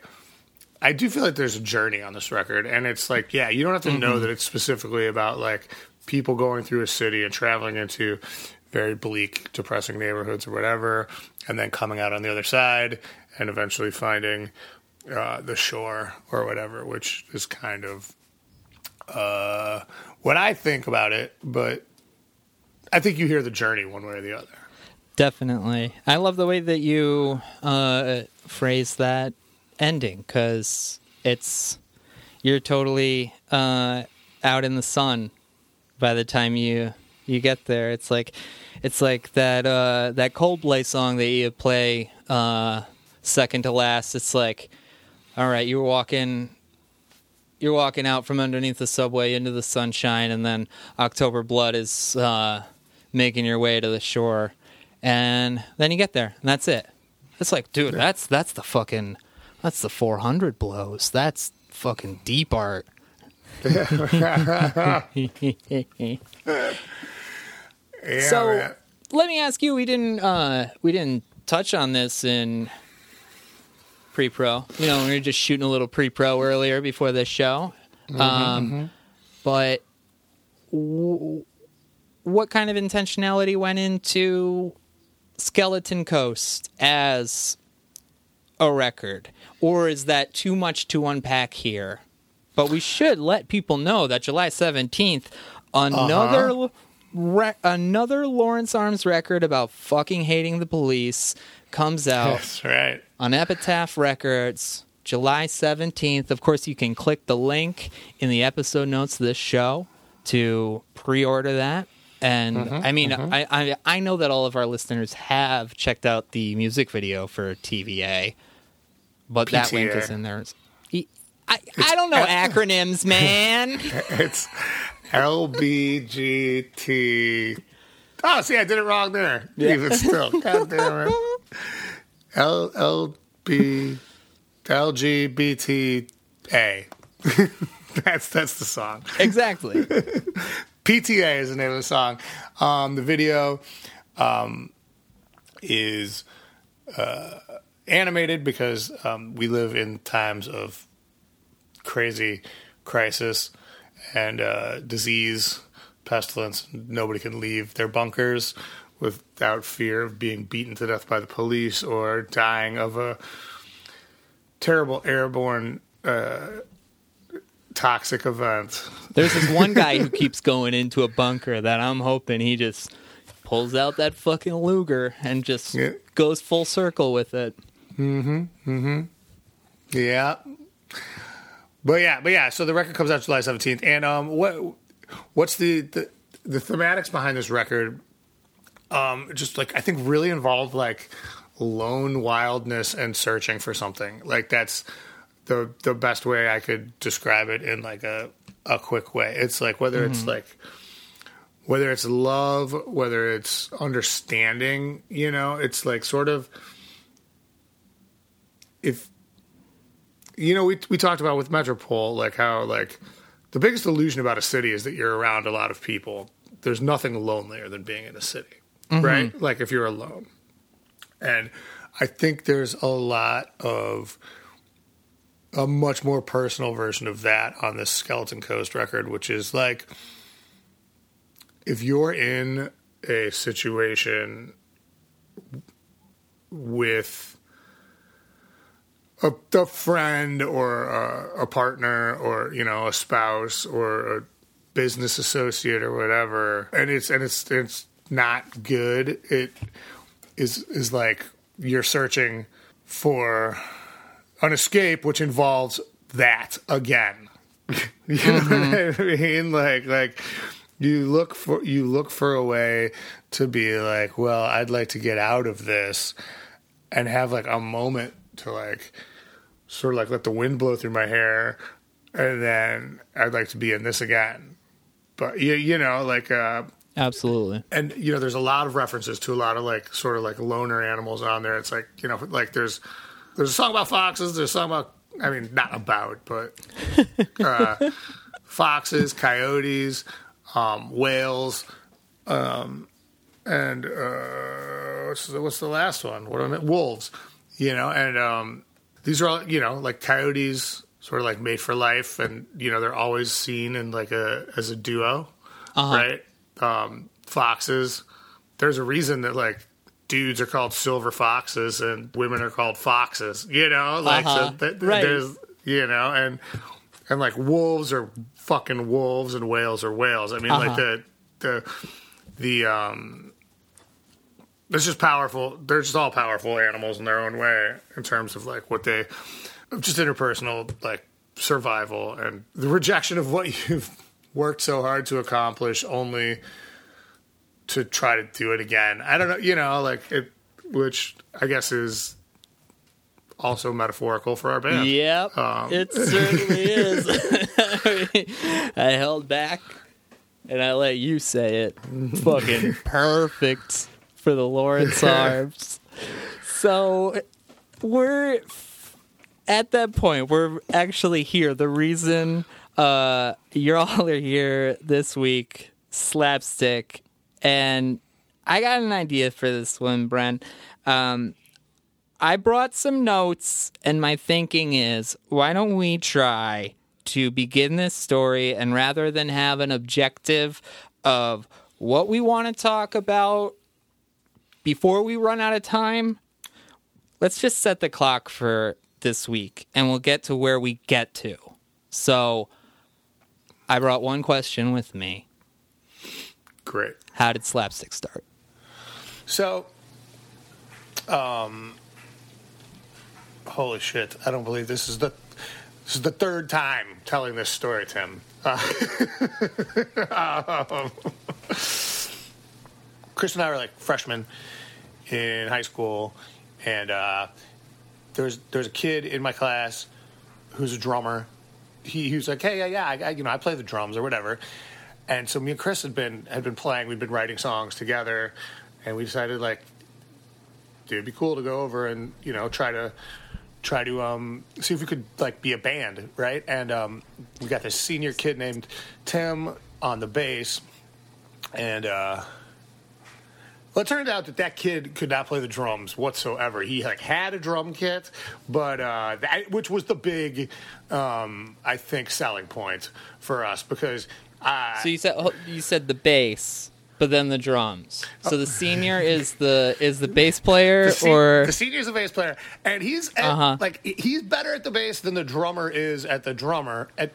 I do feel like there's a journey on this record, and it's like, yeah, you don't have to know that it's specifically about like people going through a city and traveling into very bleak, depressing neighborhoods or whatever, and then coming out on the other side and eventually finding uh, the shore or whatever, which is kind of uh, what I think about it. But I think you hear the journey one way or the other. Definitely. I love the way that you uh, phrase that ending because it's you're totally uh, out in the sun by the time you you get there. It's like it's like that uh, that Coldplay song that you play uh, second to last. It's like, all right, you're walking. You're walking out from underneath the subway into the sunshine, and then October Blood is uh, making your way to the shore, and then you get there, and that's it. It's like, dude, that's that's the fucking that's the 400 blows. That's fucking deep art. Yeah, so man. let me ask you we didn't uh we didn't touch on this in pre-pro. You know we were just shooting a little pre-pro earlier before this show. Mm-hmm, um mm-hmm. but w- what kind of intentionality went into skeleton coast as a record? Or is that too much to unpack here? But we should let people know that July 17th another uh-huh. Re- another Lawrence Arms record about fucking hating the police comes out That's right. on Epitaph Records July 17th. Of course, you can click the link in the episode notes of this show to pre order that. And mm-hmm, I mean, mm-hmm. I, I I know that all of our listeners have checked out the music video for TVA, but that link PTA. is in there. E- I, I don't know acronyms, man. It's LBGT. Oh, see, I did it wrong there. Even still. God damn it. L LB LGBTA. that's that's the song. exactly. PTA is the name of the song. Um, the video um, is uh, animated because um, we live in times of crazy crisis and uh, disease, pestilence. Nobody can leave their bunkers without fear of being beaten to death by the police or dying of a terrible airborne uh, toxic event. There's this one guy who keeps going into a bunker that I'm hoping he just pulls out that fucking Luger and just Yeah. goes full circle with it. Yeah. But yeah, but yeah, so the record comes out July 17th. And um what what's the the, the thematics behind this record um just like I think really involved like lone wildness and searching for something. Like that's the the best way I could describe it in like a a quick way. It's like whether it's like whether it's love, whether it's understanding, you know, it's like sort of if you know we we talked about with Metropole like how like the biggest illusion about a city is that you're around a lot of people. There's nothing lonelier than being in a city, mm-hmm. right? Like if you're alone. And I think there's a lot of a much more personal version of that on this Skeleton Coast record, which is like if you're in a situation with a, a friend or a, a partner or you know a spouse or a business associate or whatever, and it's and it's it's not good. It is is like you're searching for an escape, which involves that again. you know what I mm-hmm. mean? Like like you look for you look for a way to be like, well, I'd like to get out of this and have like a moment to like sort of like let the wind blow through my hair and then I'd like to be in this again. But you you know, like uh Absolutely. and you know there's a lot of references to a lot of like sort of like loner animals on there it's like you know like there's there's a song about foxes there's a song about i mean not about but uh, foxes coyotes um, whales um, and uh, what's the, what's the last one what am I, wolves you know and um, these are all you know like coyotes sort of like made for life and you know they're always seen in like a as a duo right? Um, foxes. There's a reason that like dudes are called silver foxes and women are called foxes. You know, like Uh-huh. so th- Right. there's you know, and and like wolves are fucking wolves and whales are whales. I mean, like Uh-huh. the the the um. It's just powerful. They're just all powerful animals in their own way in terms of like what they, just interpersonal like survival and the rejection of what you've worked so hard to accomplish only to try to do it again. I don't know, you know, like it, which I guess is also metaphorical for our band. Yep. Um, it certainly is. I held back and I let you say it. Fucking perfect for the Lawrence arms. So we're at that point. We're actually here. The reason uh, you're all are here this week, slapstick, and I got an idea for this one, Bren. Um, I brought some notes, and my thinking is why don't we try to begin this story and rather than have an objective of what we want to talk about before we run out of time, let's just set the clock for this week and we'll get to where we get to. So I brought one question with me Great. How did slapstick start? So, um, Holy shit! I don't believe this is the this is the third time telling this story, Tim. Uh, um, Chris and I were like freshmen in high school, and uh, there's there's a kid in my class who's a drummer. He, he was like, "Hey, yeah, yeah, I, I, you know, I play the drums or whatever." And so me and Chris had been had been playing. We'd been writing songs together, and we decided like, dude, it'd be cool to go over and you know try to try to um, see if we could like be a band, right? And um, we got this senior kid named Tim on the bass, and uh, well, it turned out that that kid could not play the drums whatsoever. He like had a drum kit, but uh, that, which was the big, um, I think, selling point for us because. Uh, So you said oh, you said the bass, but then the drums. So the senior is the is the bass player, The, se- or the senior's a bass player, and he's at, Uh-huh. like he's better at the bass than the drummer is at the drummer at,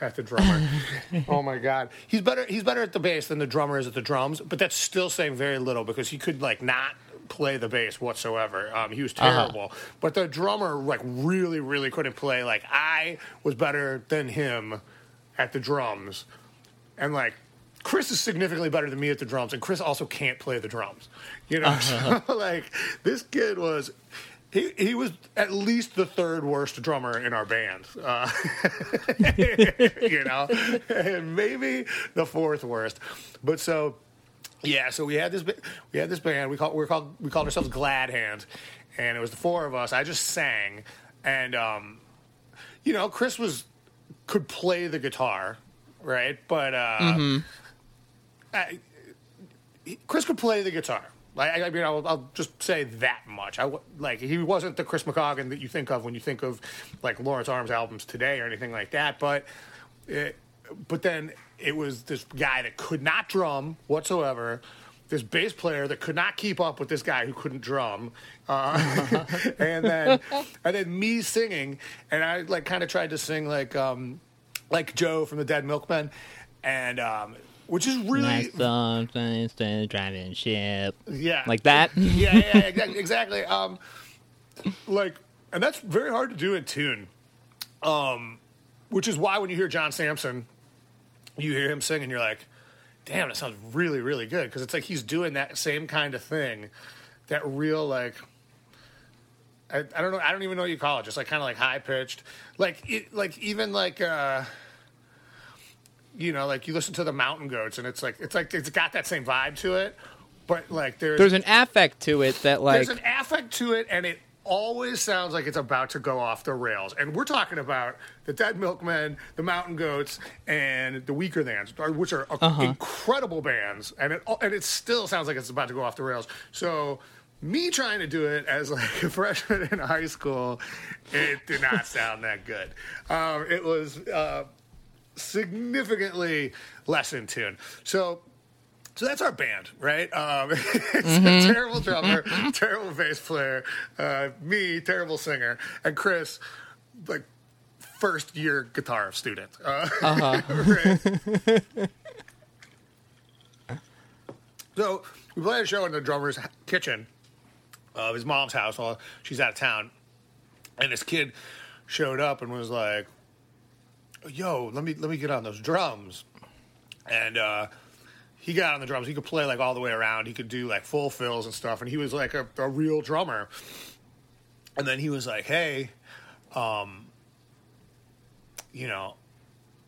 at, the drummer. oh my god, he's better. He's better at the bass than the drummer is at the drums. But that's still saying very little because he could like not play the bass whatsoever. Um, he was Uh-huh. terrible. But the drummer like really, really couldn't play. Like I was better than him at the drums, and like. Chris is significantly better than me at the drums, and Chris also can't play the drums. You know, Uh-huh. so, like this kid was, he he was at least the third worst drummer in our band. Uh, you know, and maybe the fourth worst. But so, yeah. So we had this we had this band. We called we were called we called ourselves Glad Hands, and it was the four of us. I just sang, and um, you know, Chris was could play the guitar, right? But uh, Chris could play the guitar. Like, I, I mean, I'll, I'll just say that much. I like he wasn't the Chris McCaughan that you think of when you think of like Lawrence Arms albums today or anything like that. But it, but then it was this guy that could not drum whatsoever. This bass player that could not keep up with this guy who couldn't drum, uh, and then and then me singing, and I like kind of tried to sing like um, like Joe from the Dead Milkmen, and um, which is really nice song, driving ship, yeah like that. yeah, yeah, yeah, exactly. Um, like, and that's very hard to do in tune. Um, which is why when you hear John Samson, you hear him sing, and you're like, "Damn, that sounds really, really good." Because it's like he's doing that same kind of thing, that real like. I, I don't know. I don't even know what you call it. Just like kind of like high pitched, like it, like even like uh, you know, like you listen to the Mountain Goats, and it's like it's like it's got that same vibe to it, but like there's There's an affect to it that like there's an affect to it, and it always sounds like it's about to go off the rails. And we're talking about the Dead Milkmen, the Mountain Goats, and the Weakerthans, are- which are uh, incredible bands, and it and it still sounds like it's about to go off the rails. So. Me trying to do it as like a freshman in high school, it did not sound that good. Um, it was uh, significantly less in tune. So so that's our band, right? Um, it's a terrible drummer, terrible bass player, uh, me, terrible singer, and Chris, like first year guitar student. Uh, right. so we played a show in the drummer's kitchen of his mom's house while she's out of town, and this kid showed up and was like, "Yo, let me let me get on those drums," and. uh he got on the drums. He could play like all the way around. He could do like full fills and stuff. And he was like a, a real drummer. And then he was like, "Hey, um, you know,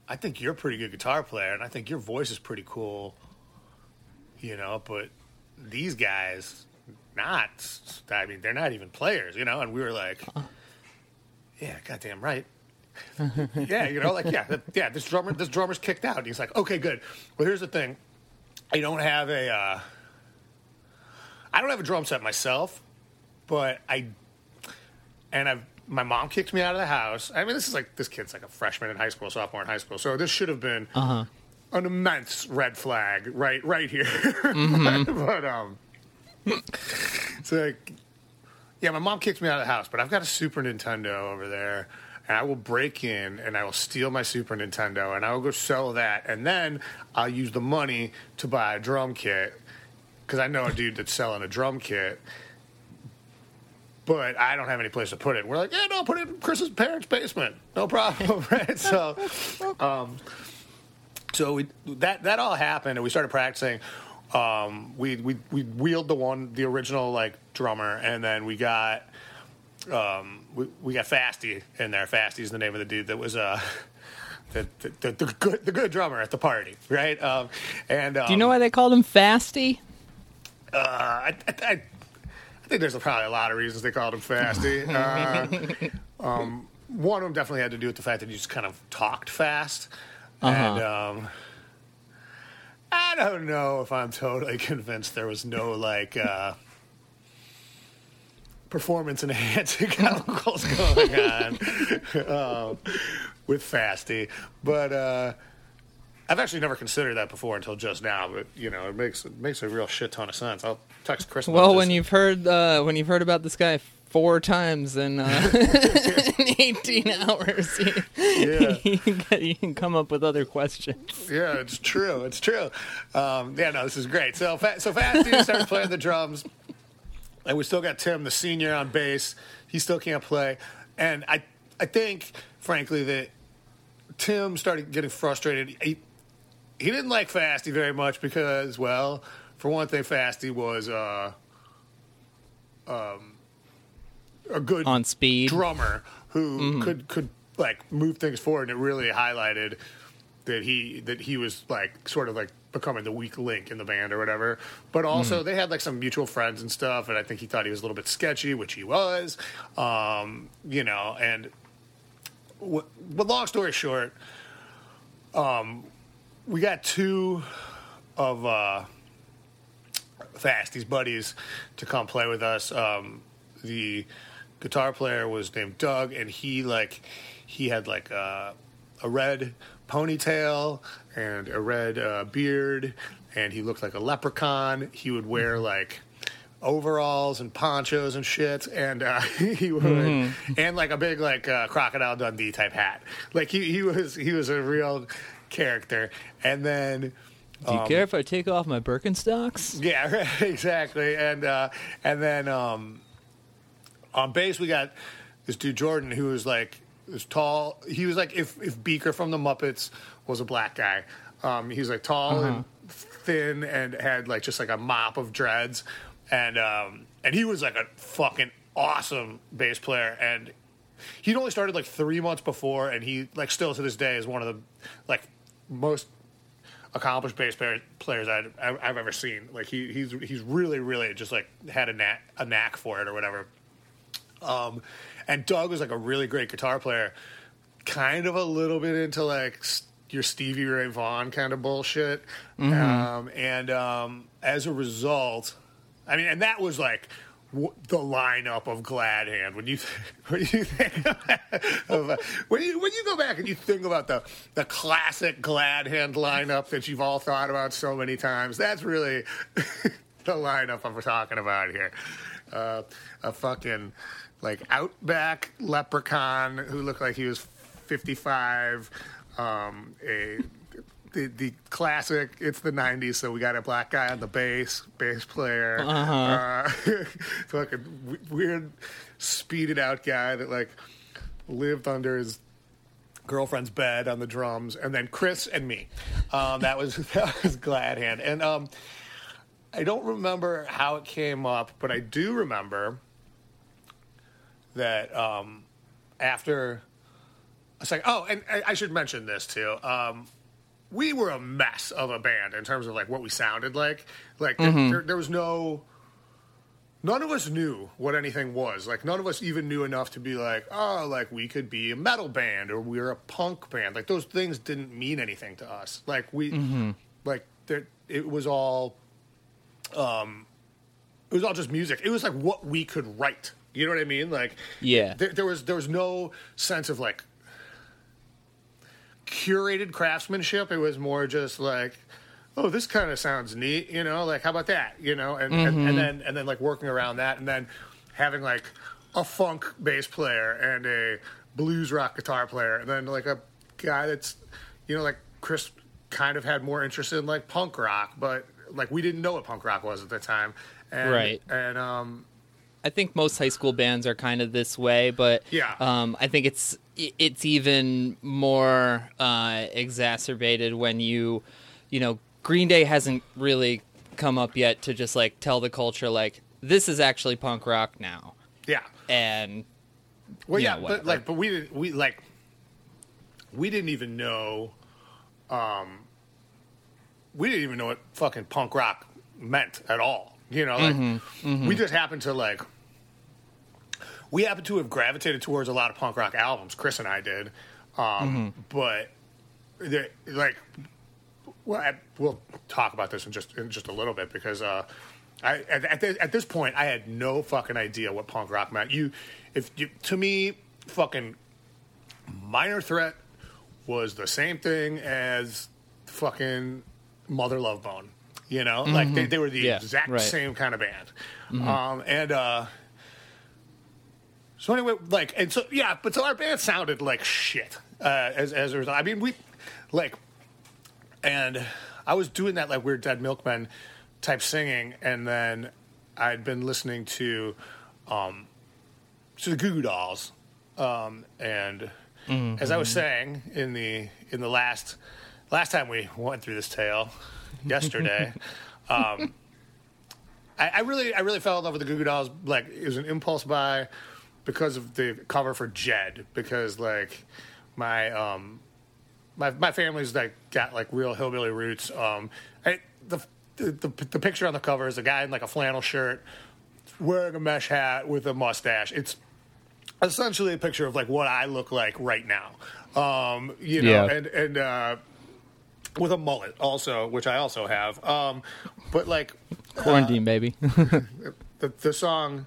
I think you're a pretty good guitar player, and I think your voice is pretty cool. You know, but these guys, not. I mean, they're not even players. You know." And we were like, "Yeah, goddamn right." yeah, you know, like yeah, that, yeah. This drummer, this drummer's kicked out. And he's like, okay, good. Well, here's the thing. I don't have a, uh, I don't have a drum set myself, but I, and I've my mom kicked me out of the house. I mean, this is like this kid's like a freshman in high school, sophomore in high school, so this should have been uh-huh. an immense red flag right right here. but um, it's like yeah, my mom kicked me out of the house, but I've got a Super Nintendo over there. And I will break in and I will steal my Super Nintendo and I will go sell that. And then I'll use the money to buy a drum kit because I know a dude that's selling a drum kit. but I don't have any place to put it. We're like, yeah, no, put it in Chris's parents' basement, no problem, right? So, um, so we that that all happened, and we started practicing. Um, we we we wheeled the one, the original like drummer, and then we got um, we, we got Fasty in there. Fasty's the name of the dude that was uh, the, the, the, the good the good drummer at the party, right? Um, and um, Do you know why they called him Fasty? uh, I, I, I I think there's probably a lot of reasons they called him Fasty. Uh, um, one of them definitely had to do with the fact that he just kind of talked fast, and um, I don't know if I'm totally convinced there was no like. Uh, performance enhancing chemicals going on um, with Fasty, but uh, I've actually never considered that before until just now. But you know, it makes it makes a real shit ton of sense. I'll text Chris. Well, when you've heard uh, when you've heard about this guy four times in, uh, in 18 hours, you, Yeah. you, can, come up with other questions. Yeah, it's true. It's true. Um, yeah, no, this is great. So, fa- so Fasty started playing the drums, and we still got Tim, the senior, on bass. He still can't play, and I, I think, frankly, that Tim started getting frustrated. He, he didn't like Fasty very much because, well, for one thing, Fasty was uh, um, a good On speed. drummer who could could like move things forward and it really highlighted that he that he was like sort of like becoming the weak link in the band or whatever. But also they had like some mutual friends and stuff and i think he thought he was a little bit sketchy which he was. Um you know and w- but long story short um we got two of uh Fasty's buddies to come play with us. Um, the guitar player was named Doug, and he like he had like a, a red ponytail and a red uh, beard, and he looked like a leprechaun. He would wear like overalls and ponchos and shit, and uh, he would and like a big like uh, crocodile Dundee type hat. Like he he was he was a real character, and then. Do you care if I take off my Birkenstocks? Yeah, right, exactly. And uh, and then um, on bass we got this dude Jordan who was like was tall. He was like if if Beaker from the Muppets was a black guy. Um, he was like tall and thin and had like just like a mop of dreads, and um, and he was like a fucking awesome bass player. And he'd only started like three months before, and he like still to this day is one of the like most accomplished bass player, players I'd, I've, I've ever seen. Like he, he's he's really really just like had a knack a knack for it or whatever. Um, and Doug was like a really great guitar player, kind of a little bit into like s- your Stevie Ray Vaughan kind of bullshit. Um, and um, as a result, I mean, and that was like w- the lineup of Glad Hand. When you when you think of, uh, when you when you go back and you think about the the classic Glad Hand lineup that you've all thought about so many times, that's really the lineup I'm talking about here. Uh, a fucking like outback leprechaun who looked like he was 55. Um, a the, the classic. It's the '90s, so we got a black guy on the bass, bass player. Uh, fucking w- weird, speeded out guy that like lived under his girlfriend's bed on the drums, and then Chris and me. Um, that was that was Glad Hand, and um, I don't remember how it came up, but I do remember that um, after a second. Oh, and I, I should mention this too. Um, we were a mess of a band in terms of like what we sounded like. Like there, there, there was no. None of us knew what anything was. Like none of us even knew enough to be like, oh, like we could be a metal band or we're a punk band. Like those things didn't mean anything to us. Like we, like there, it was all, um, it was all just music. It was like what we could write. You know what I mean? Like Yeah. there, there was there was no sense of like curated craftsmanship. It was more just like, oh, this kind of sounds neat, you know, like how about that, you know, and, and, and then and then like working around that, and then having like a funk bass player and a blues rock guitar player, and then like a guy that's, you know, like Chris kind of had more interest in like punk rock, but like we didn't know what punk rock was at the time, and, Right. And um, I think most high school bands are kind of this way, but Yeah. um, I think it's it's even more uh, exacerbated when you, you know, Green Day hasn't really come up yet to just like tell the culture like this is actually punk rock now, Yeah. and Well, Yeah, but like, but we didn't. We like, we didn't even know. Um, we didn't even know what fucking punk rock meant at all. You know, like Mm-hmm, we just happened to like. We happen to have gravitated towards a lot of punk rock albums. Chris and I did, um, Mm-hmm. but like, well, I, we'll talk about this in just in just a little bit because uh, I at, at, this, at this point I had no fucking idea what punk rock meant. You, if you, to me, fucking minor threat was the same thing as fucking Mother Love Bone. You know, like they, they were the Yeah, exact right. same kind of band. Um, and uh, so anyway, like, and so yeah, but so our band sounded like shit. Uh, as as a result, I mean, we like, and I was doing that like weird Dead Milkmen type singing, and then I'd been listening to, um, to the Goo Goo Dolls, um, and as I was saying in the in the last last time we went through this tale yesterday. um, I, I really, I really fell in love with the Goo Goo Dolls. Like, it was an impulse buy because of the cover for Jed. Because like my um my my family's like got like real hillbilly roots. Um, I, the, the the the picture on the cover is a guy in like a flannel shirt wearing a mesh hat with a mustache. It's essentially a picture of like what I look like right now. Um, you know, Yeah. and and uh, with a mullet also, which I also have. Um, but like quarantine baby. the, the song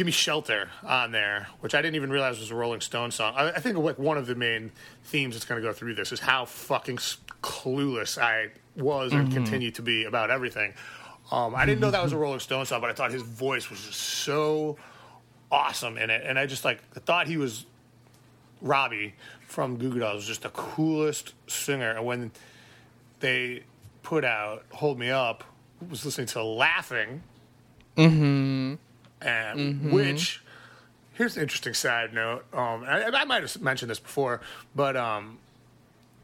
"Give Me Shelter" on there, which I didn't even realize was a Rolling Stone song. I, I think like one of the main themes that's going to go through this is how fucking clueless I was and mm-hmm. continue to be about everything. Um, I didn't know that was a mm-hmm. Rolling Stone song, but I thought his voice was just so awesome in it, and I just like thought he was Robbie from Goo Goo Dolls was just the coolest singer. And when they put out "Hold Me Up," I was listening to "Laughing," mm-hmm. And which here's an interesting side note. Um, I, I might have mentioned this before, but um,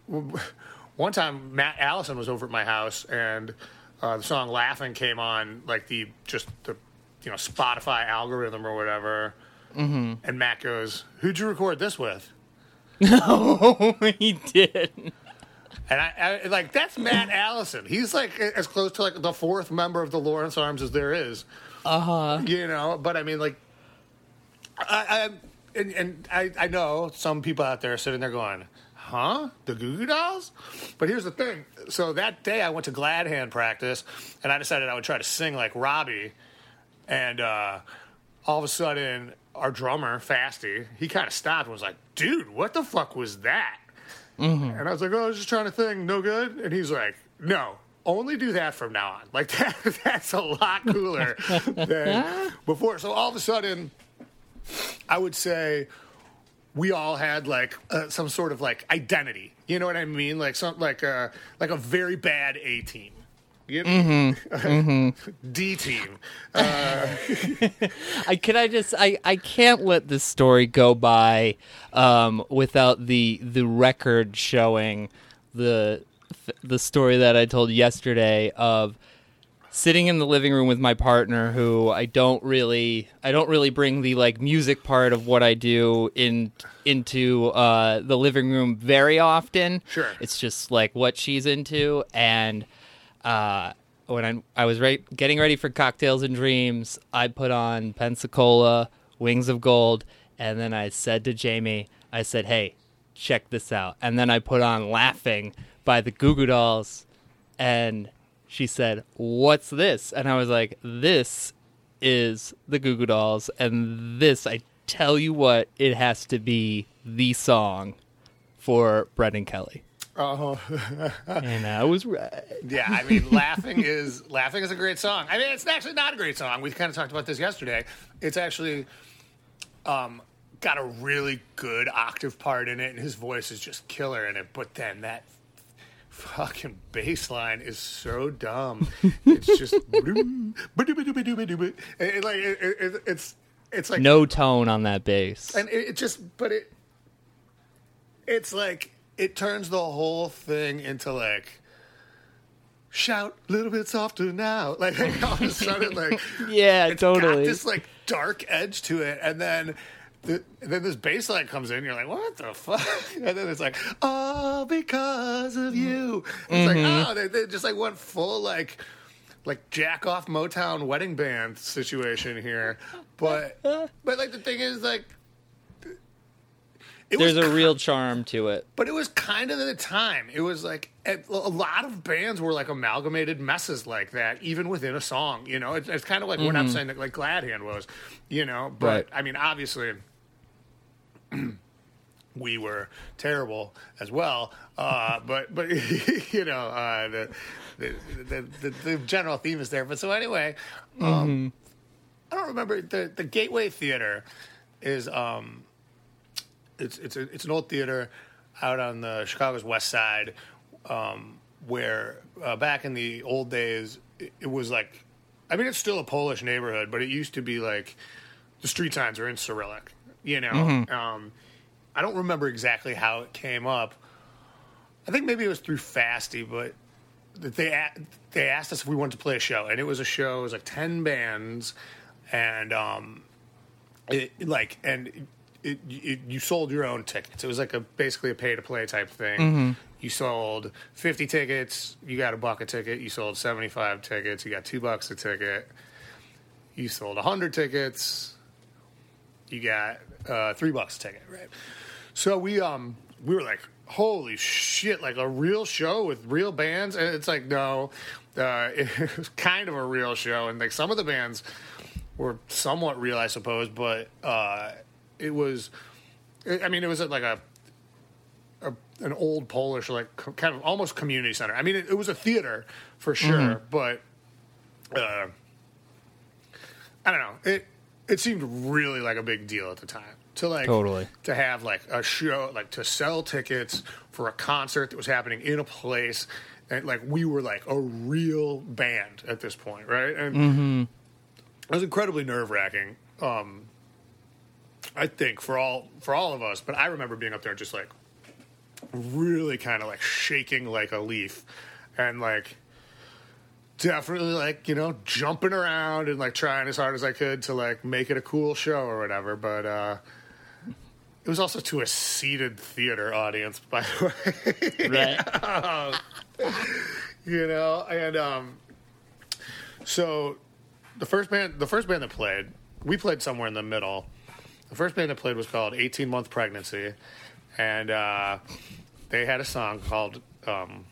one time Matt Allison was over at my house, and uh, the song "Laughing" came on, like the just the you know Spotify algorithm or whatever. And Matt goes, "Who'd you record this with?" no, he did. And I, I like that's Matt Allison. He's like as close to like the fourth member of the Lawrence Arms as there is. Uh huh. You know, but I mean, like, I, I and, and I, I know some people out there sitting there going, "Huh, the Goo Goo Dolls?" But here's the thing. So that day, I went to Glad Hand practice, and I decided I would try to sing like Robbie. And uh, all of a sudden, our drummer Fasty, he kind of stopped and was like, "Dude, what the fuck was that?" And I was like, "Oh, I was just trying to think, no good." And he's like, "No." Only do that from now on. Like that, that's a lot cooler than before. So all of a sudden, I would say we all had like uh, some sort of like identity. You know what I mean? Like some like a like a very bad A team. You D team. I can I just I I can't let this story go by um, without the the record showing the the story that I told yesterday of sitting in the living room with my partner who I don't really I don't really bring the like music part of what I do in into uh, the living room very often. Sure. It's just like what she's into and uh, when I I was re- getting ready for cocktails and dreams, I put on Pensacola, Wings of Gold, and then I said to Jamie, I said, "Hey, check this out." And then I put on Laughing by the Goo Goo Dolls, and she said, "What's this?" And I was like, "This is the Goo Goo Dolls, and this, I tell you what, it has to be the song for Brendan Kelly." Uh-huh. And I was right. Yeah, I mean, laughing is laughing is a great song. I mean, it's actually not a great song. We kind of talked about this yesterday. It's actually um, got a really good octave part in it, and his voice is just killer in it. But then that fucking bass line is so dumb. It's just and, like it, it, it's it's like No tone on that bass. and it, it just but it it's like it turns the whole thing into like shout a little bit softer now like all of a sudden like Yeah, totally. this like dark edge to it and then the, and then this bass line comes in you're like what the fuck and then it's like oh because of you it's like mm-hmm. oh they, they just like went full like like jack off Motown wedding band situation here, but but like the thing is like There's a ki- real charm to it. but it was kind of the time. It was like a a lot of bands were like amalgamated messes like that, even within a song. You know, it's, it's kind of like what I'm mm-hmm. saying that like Gladhand was. You know, but Right. I mean, obviously. We were terrible as well, uh, but but you know uh, the, the, the the the general theme is there. But so anyway, um, I don't remember the the Gateway Theater is um it's it's a, it's an old theater out on the Chicago's west side, um, where uh, back in the old days it, it was like, I mean, it's still a Polish neighborhood, but it used to be like the street signs are in Cyrillic. You know, um, I don't remember exactly how it came up. I think maybe it was through Fasty, but that they they asked us if we wanted to play a show, and it was a show. It was like ten bands, and um, it like and it, it, you sold your own tickets. It was like a basically a pay to play type thing. You sold fifty tickets, you got a buck a ticket. You sold seventy five tickets, you got two bucks a ticket. You sold hundred tickets, you got uh, three bucks a ticket, right? So we um we were like, holy shit, like a real show with real bands, and it's like no, uh, it was kind of a real show, and like some of the bands were somewhat real, I suppose, but uh, it was, I mean, it was at like a, a an old Polish like co- kind of almost community center. I mean, it, it was a theater for sure, but uh, I don't know. It it seemed really like a big deal at the time to like Totally. to have like a show like to sell tickets for a concert that was happening in a place and like we were like a real band at this point, right? And it was incredibly nerve wracking. Um, I think for all for all of us, but I remember being up there just like really kind of like shaking like a leaf, and like definitely like you know jumping around and like trying as hard as I could to like make it a cool show or whatever. But uh, it was also to a seated theater audience, by the way. Right. you know and um so the first band the first band that played we played somewhere in the middle. The first band that played was called 18 month pregnancy and uh they had a song called um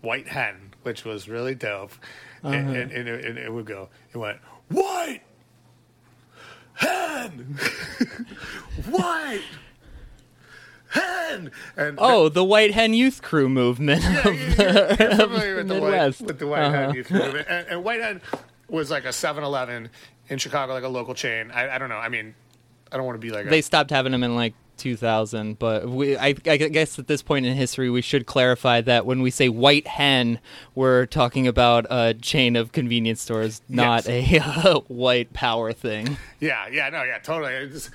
white hen which was really dope. And, and, and, it, and it would go it went white hen! White hen and Oh, the White Hen Youth Crew movement. yeah, you- you're, you're familiar with the white, with the white Uh-huh. hen youth movement. And, and white hen was like a 7-Eleven in Chicago, like a local chain. I, I don't know. I mean, I don't want to be like a, they stopped having them in like 2000 but we I, I guess at this point in history we should clarify that when we say white hen we're talking about a chain of convenience stores not a uh, white power thing yeah, yeah, no, yeah, totally. It's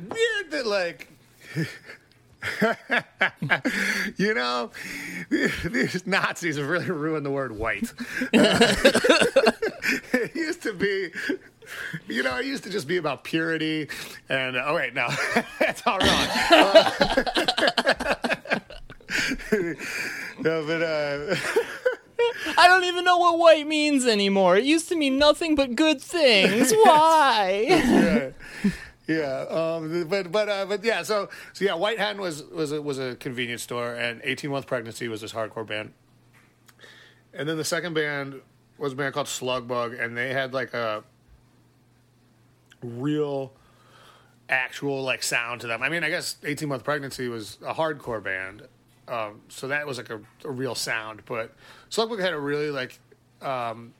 weird that like. you know, these Nazis have really ruined the word white. it used to be, you know, it used to just be about purity. And oh wait, no, that's all wrong. no, but uh, i don't even know what white means anymore it used to mean nothing but good things why yeah, yeah. Um, but but uh, but yeah. So so yeah, White Hen was was a, was a convenience store, and 18 month pregnancy was this hardcore band. And then the second band was a band called Slugbug, and they had like a real actual like sound to them. I mean, I guess 18 month pregnancy was a hardcore band, um, so that was like a, a real sound. But Slugbug had a really like, um,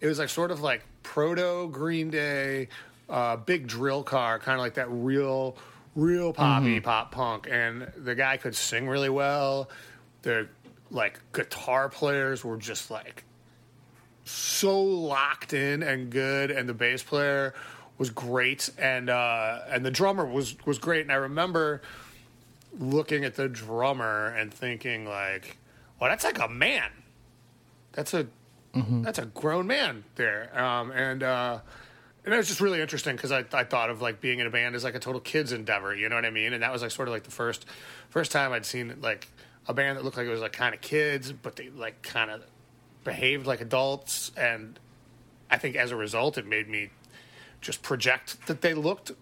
it was like sort of like proto Green Day, uh, big drill car, kind of like that real, real poppy pop punk. And the guy could sing really well. The like guitar players were just like so locked in and good, and the bass player was great, and uh, and the drummer was was great. And I remember looking at the drummer and thinking like, "Well, that's like a man. That's a that's a grown man there." Um, and uh, and it was just really interesting because I, I thought of like being in a band as like a total kids endeavor. You know what I mean? And that was like sort of like the first first time I'd seen like a band that looked like it was like kind of kids, but they like kind of behaved like adults. And I think as a result, it made me just project that they looked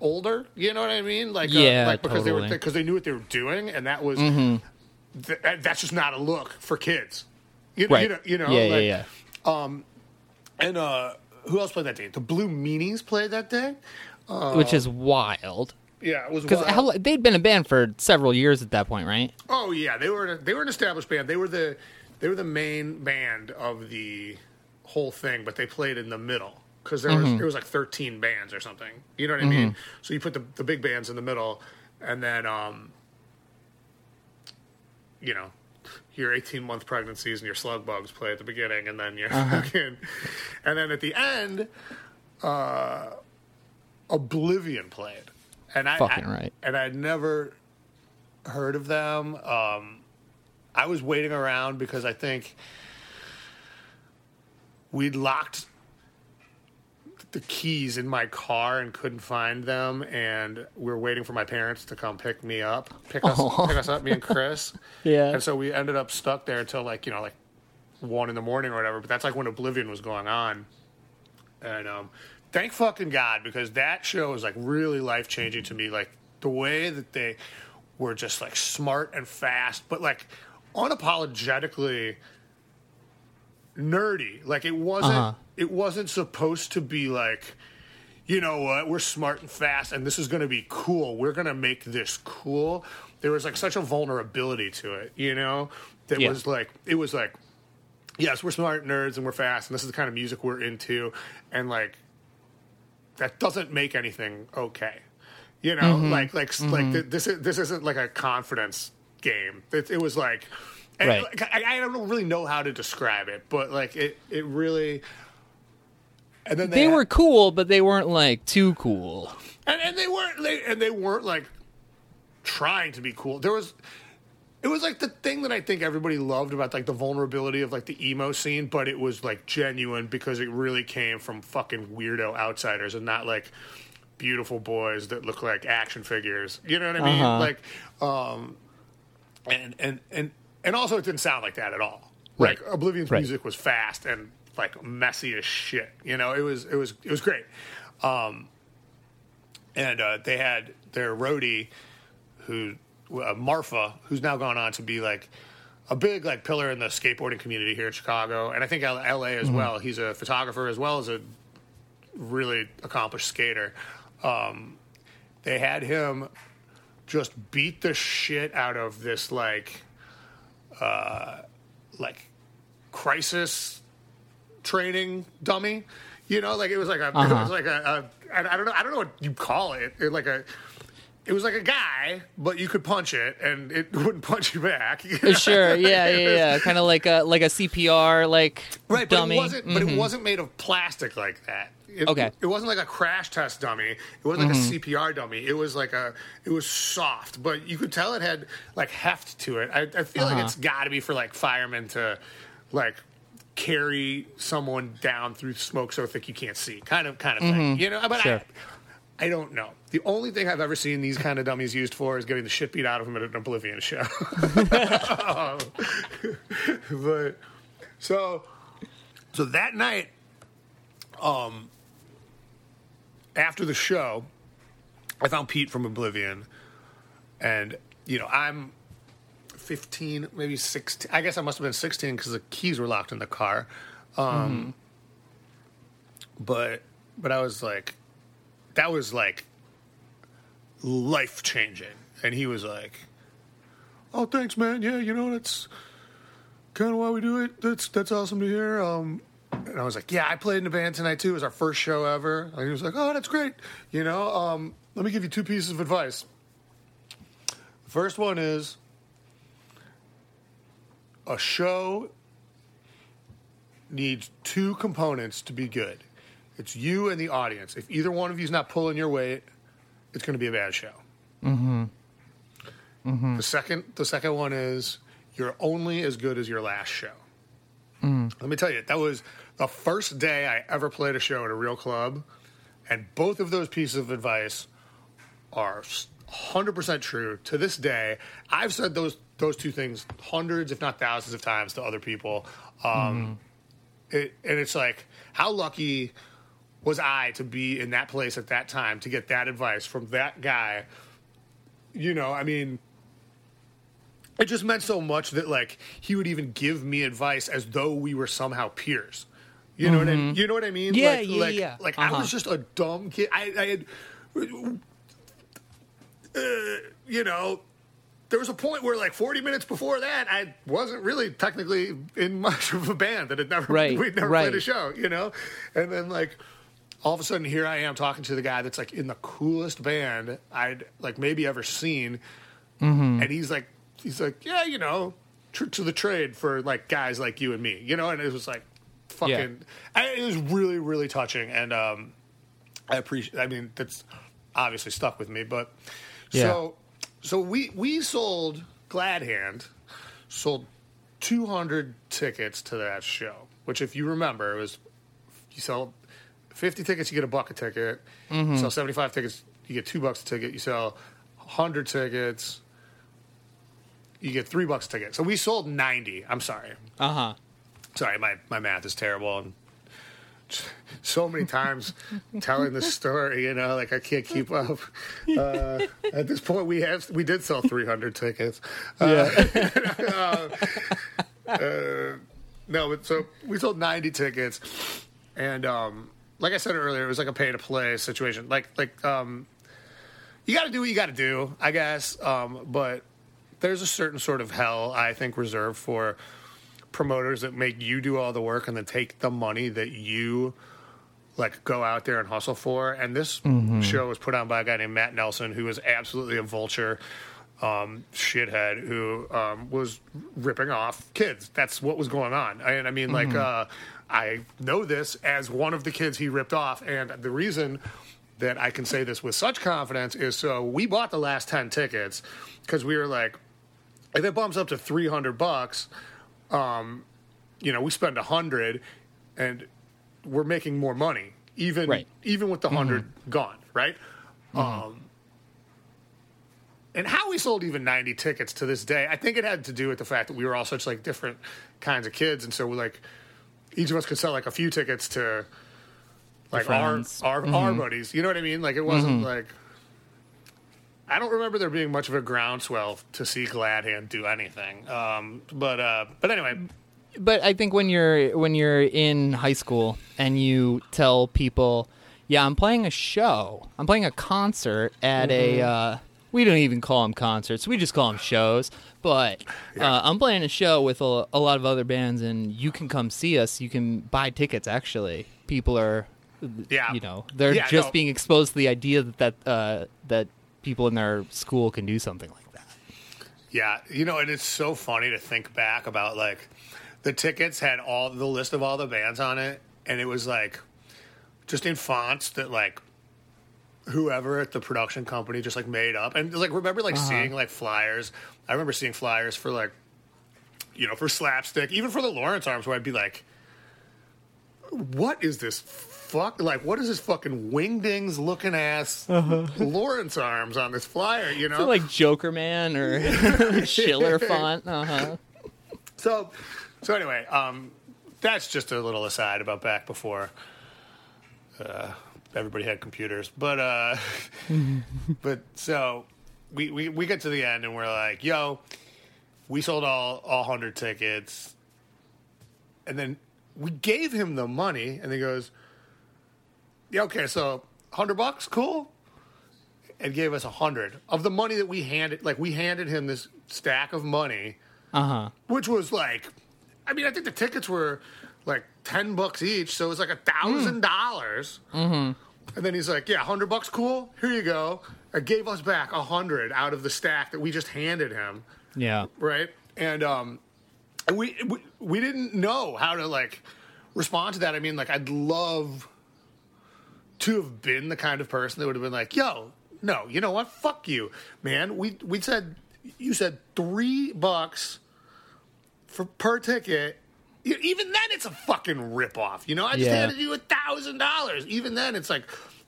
older. You know what I mean? Like Yeah, uh, like because they were because they knew what they were doing, and that was Mm-hmm. th- that's just not a look for kids. You, know- Right. you know, you know, yeah, like, yeah, yeah. and uh, who else played that day? The Blue Meanies played that day. Which is wild. Yeah, it was Because they'd been a band for several years at that point, right? Oh yeah, they were they were an established band. They were the they were the main band of the whole thing, but they played in the middle because there was Mm-hmm. there was like thirteen bands or something. You know what I mean? So you put the the big bands in the middle, and then um, you know. Your 18 month pregnancies and your slug bugs play at the beginning, and then your Uh-huh. fucking, and then at the end, uh, Oblivion played, and I Fucking I- right. and I'd never heard of them. Um, I was waiting around because I think we'd locked the keys in my car and couldn't find them, and we were waiting for my parents to come pick me up, pick us, pick us up, me and Chris. Yeah. And so we ended up stuck there until like you know like one in the morning or whatever. But that's like when Oblivion was going on, and um, thank fucking God because that show was like really life changing to me. Like the way that they were just like smart and fast, but like unapologetically nerdy. Like it wasn't Uh-huh. it wasn't supposed to be like you know what, we're smart and fast and this is going to be cool. We're going to make this cool. There was like such a vulnerability to it, you know? That Yeah. was like it was like yes, we're smart nerds and we're fast and this is the kind of music we're into and like that doesn't make anything okay. You know, Mm-hmm. like like like th- this is, this isn't like a confidence game. It, it was like, and, Right. like, I, I don't really know how to describe it, but like it it really. And then They had- were cool, but they weren't like too cool. and, and they weren't they, and they weren't like trying to be cool. There was it was like the thing that I think everybody loved about like the vulnerability of like the emo scene, but it was like genuine because it really came from fucking weirdo outsiders and not like beautiful boys that look like action figures. You know what I mean? Uh-huh. Like um and and and and also it didn't sound like that at all. Right. Like Oblivion's Right. music was fast and like messy as shit. You know, it was it was it was great. Um and uh, they had their roadie who uh, Marfa, who's now gone on to be like a big like pillar in the skateboarding community here in Chicago, and I think L- L.A. as well. He's a photographer as well as a really accomplished skater. Um, they had him just beat the shit out of this like uh, like crisis training dummy. You know, like it was like a Uh-huh. was like a, a I I don't know I don't know what you call it. It like a it was like a guy, but you could punch it and it wouldn't punch you back. Sure, yeah, yeah, yeah. Kind of like a like a CPR like Right, dummy. but it wasn't. But Mhm. it wasn't made of plastic like that. It, Okay. Mm-hmm. it wasn't like a crash test dummy. It wasn't like a CPR dummy. It was like a. It was soft, but you could tell it had like heft to it. I, I feel like Uh-huh. it's got to be for like firemen to, like, carry someone down through smoke so thick you can't see, kind of kind of thing. You know, but Mm-hmm. Sure. I, I don't know. The only thing I've ever seen these kind of dummies used for is getting the shit beat out of them at an Oblivion show. but so so that night, um, after the show, I found Pete from Oblivion, and you know I'm fifteen, maybe sixteen. I guess I must have been sixteen because the keys were locked in the car. Um, But but I was like, that was like life changing, and he was like, "Oh, thanks, man. Yeah, you know that's." kind of why we do it. That's that's awesome to hear. Um, and I was like, yeah, I played in a band tonight too. It was our first show ever. And he was like, oh, that's great. You know, um, let me give you two pieces of advice. The first one is a show needs two components to be good. It's you and the audience. If either one of you is not pulling your weight, it's going to be a bad show. Mm-hmm. Mm-hmm. The second, the second one is you're only as good as your last show. Let me tell you, that was the first day I ever played a show at a real club, and both of those pieces of advice are 100% true to this day. I've said those those two things hundreds, if not thousands, of times to other people. Um, it, and it's like, how lucky was I to be in that place at that time to get that advice from that guy? You know, I mean, it just meant so much that like he would even give me advice as though we were somehow peers. You know what I You know what I mean? Yeah, like, yeah, like, yeah. Like I Uh-huh. was just a dumb kid. I, I had, uh, you know, there was a point where like 40 minutes before that, I wasn't really technically in much of a band that had never Right, we'd never right. played a show, you know, and then like all of a sudden here I am talking to the guy that's like in the coolest band I'd like maybe ever seen, Mm-hmm. and he's like he's like yeah you know to the trade for like guys like you and me you know and it was like fucking I, it was really really touching and um I appreciate I mean that's obviously stuck with me but so so we we sold Glad Hand sold 200 tickets to that show which if you remember it was you sell 50 tickets you get a buck a ticket. You sell 75 tickets you get two bucks a ticket. You sell 100 tickets you get three bucks a ticket. So we sold 90 i'm sorry. Uh huh. Sorry my, my math is terrible. And so many times telling the story you know like i can't keep up. Uh, at this point we have we did sell 300 tickets. Yeah. no but so we sold 90 tickets. And um like i said earlier it was like a pay to play situation. Like like um you got to do what you got to do i guess. Um but there's a certain sort of hell i think reserved for promoters that make you do all the work and then take the money that you like go out there and hustle for. And this show was put on by a guy named Matt Nelson, who was absolutely a vulture um, shithead who um, was ripping off kids. That's what was going on. And I mean, like, uh, I know this as one of the kids he ripped off. And the reason that I can say this with such confidence is so we bought the last 10 tickets because we were like, if it bumps up to 300 bucks, um, you know, we spend a hundred and we're making more money, even Right. even with the 100 gone, right? Um, and how we sold even 90 tickets to this day, I think it had to do with the fact that we were all such like different kinds of kids, and so we like each of us could sell like a few tickets to like our our, our buddies. You know what I mean? Like it wasn't like. I don't remember there being much of a groundswell to see Gladhand do anything. Um, but uh, but anyway, but I think when you're when you're in high school and you tell people, "Yeah, I'm playing a show. I'm playing a concert at Mm-hmm. a." Uh, we don't even call them concerts. We just call them shows. But uh, I'm playing a show with a, a lot of other bands, and you can come see us. You can buy tickets. Actually, people are, Yeah. you know, they're Yeah, just no. being exposed to the idea that that uh, that people in their school can do something like that. Yeah, you know, and it's so funny to think back about like the tickets had all the list of all the bands on it, and it was like just in fonts that like whoever at the production company just like made up. And like remember like uh-huh. seeing like flyers. I remember seeing flyers for like you know for slapstick, even for the Lawrence Arms, where I'd be like, "What is this?" Fuck! Like, what is this fucking wingdings looking ass Lawrence arms on this flyer? You know, So like Jokerman or Chiller font. Uh huh. So, so anyway, um, that's just a little aside about back before uh, everybody had computers. But, uh, but so we, we we get to the end and we're like, "Yo, we sold all all hundred tickets," and then we gave him the money, and he goes, "Yeah, okay, so hundred bucks, cool." And gave us a hundred of the money that we handed. Like we handed him this stack of money Uh huh. which was like, I mean, I think the tickets were like ten bucks each, so it was like a thousand dollars. And then he's like, "Yeah, hundred bucks, cool. Here you go." I gave us back a hundred out of the stack that we just handed him, Yeah. right? And um, And we, we we didn't know how to like respond to that. I mean, like I'd love to have been the kind of person that would have been like, "Yo, no, you know what? Fuck you, man. We we said you said three bucks for per ticket." Even then, it's a fucking ripoff. You know, I just Yeah. handed you a thousand dollars. Even then, it's like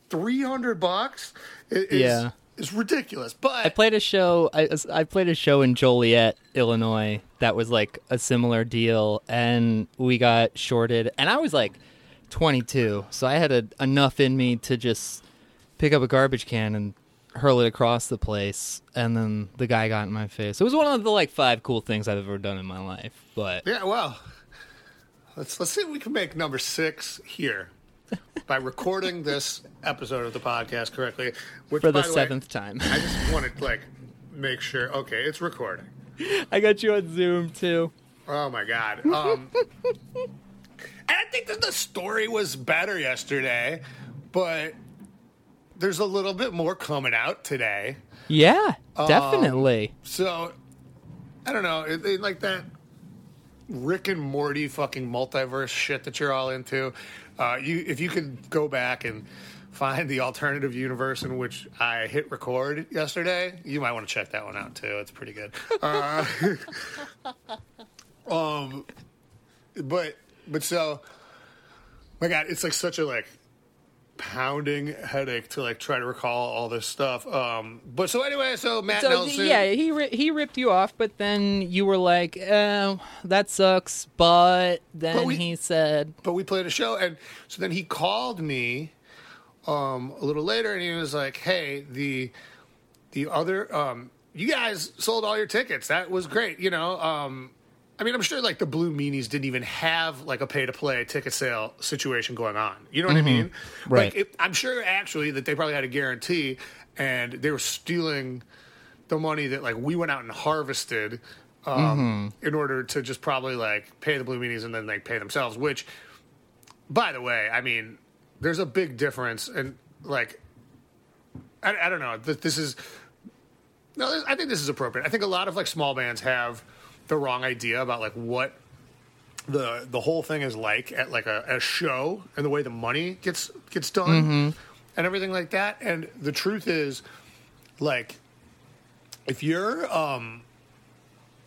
three hundred bucks. It's, Yeah. it's ridiculous. But I played a show. I, I played a show in Joliet, Illinois. That was like a similar deal, and we got shorted. And I was like 22, so I had a, enough in me to just pick up a garbage can and hurl it across the place. And then the guy got in my face. It was one of the like five cool things I've ever done in my life. But Yeah, well, let's let's see if we can make number six here by recording this episode of the podcast correctly. Which, for the way, seventh time, I just wanted to like make sure. Okay, it's recording. I got you on Zoom too. Oh my god. Um, I think that the story was better yesterday, but there's a little bit more coming out today. Yeah, Um, definitely. So I don't know, it, it- like that Rick and Morty fucking multiverse shit that you're all into. Uh, you, if you could go back and find the alternative universe in which I hit record yesterday, you might want to check that one out too. It's pretty good. Uh, um, but but so, my God, it's like such a like pounding headache to like try to recall all this stuff. Um, but so anyway, so Matt So Nelson, yeah, he ri- he ripped you off, but then you were like, "Oh, that sucks." But then But we- he said, but we played a show and so then he called me um a little later and he was like hey the the other um you guys sold all your tickets that was great you know um I mean, I'm sure like the Blue Meanies didn't even have like a pay to play ticket sale situation going on. You know what I mean? Mm-hmm. Right. Like, it, I'm sure actually that they probably had a guarantee and they were stealing the money that like we went out and harvested um, Mm-hmm. in order to just probably like pay the Blue Meanies and then like pay themselves. Which, by the way, I mean, there's a big difference, and like, I, I don't know. Th- This is no, I think this is appropriate. I think a lot of like small bands have the wrong idea about like what the the whole thing is like at like a, a show and the way the money gets gets done and everything like that. And the truth is, like, if you're um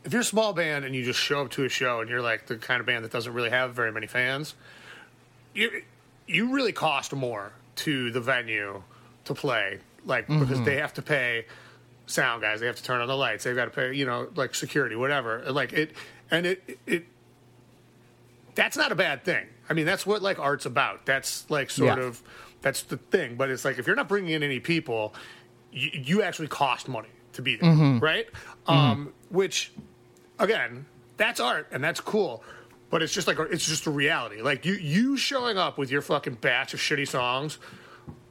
if you're a small band and you just show up to a show and you're like the kind of band that doesn't really have very many fans, you you really cost more to the venue to play, like because they have to pay sound guys, they have to turn on the lights, they've got to pay, you know, like security, whatever. Like it, and it it that's not a bad thing. I mean, that's what like art's about. That's like sort Yeah. of that's the thing. But it's like if you're not bringing in any people, you, you actually cost money to be there, right? Um, which again, that's art and that's cool. But it's just like it's just a reality. Like you you showing up with your fucking batch of shitty songs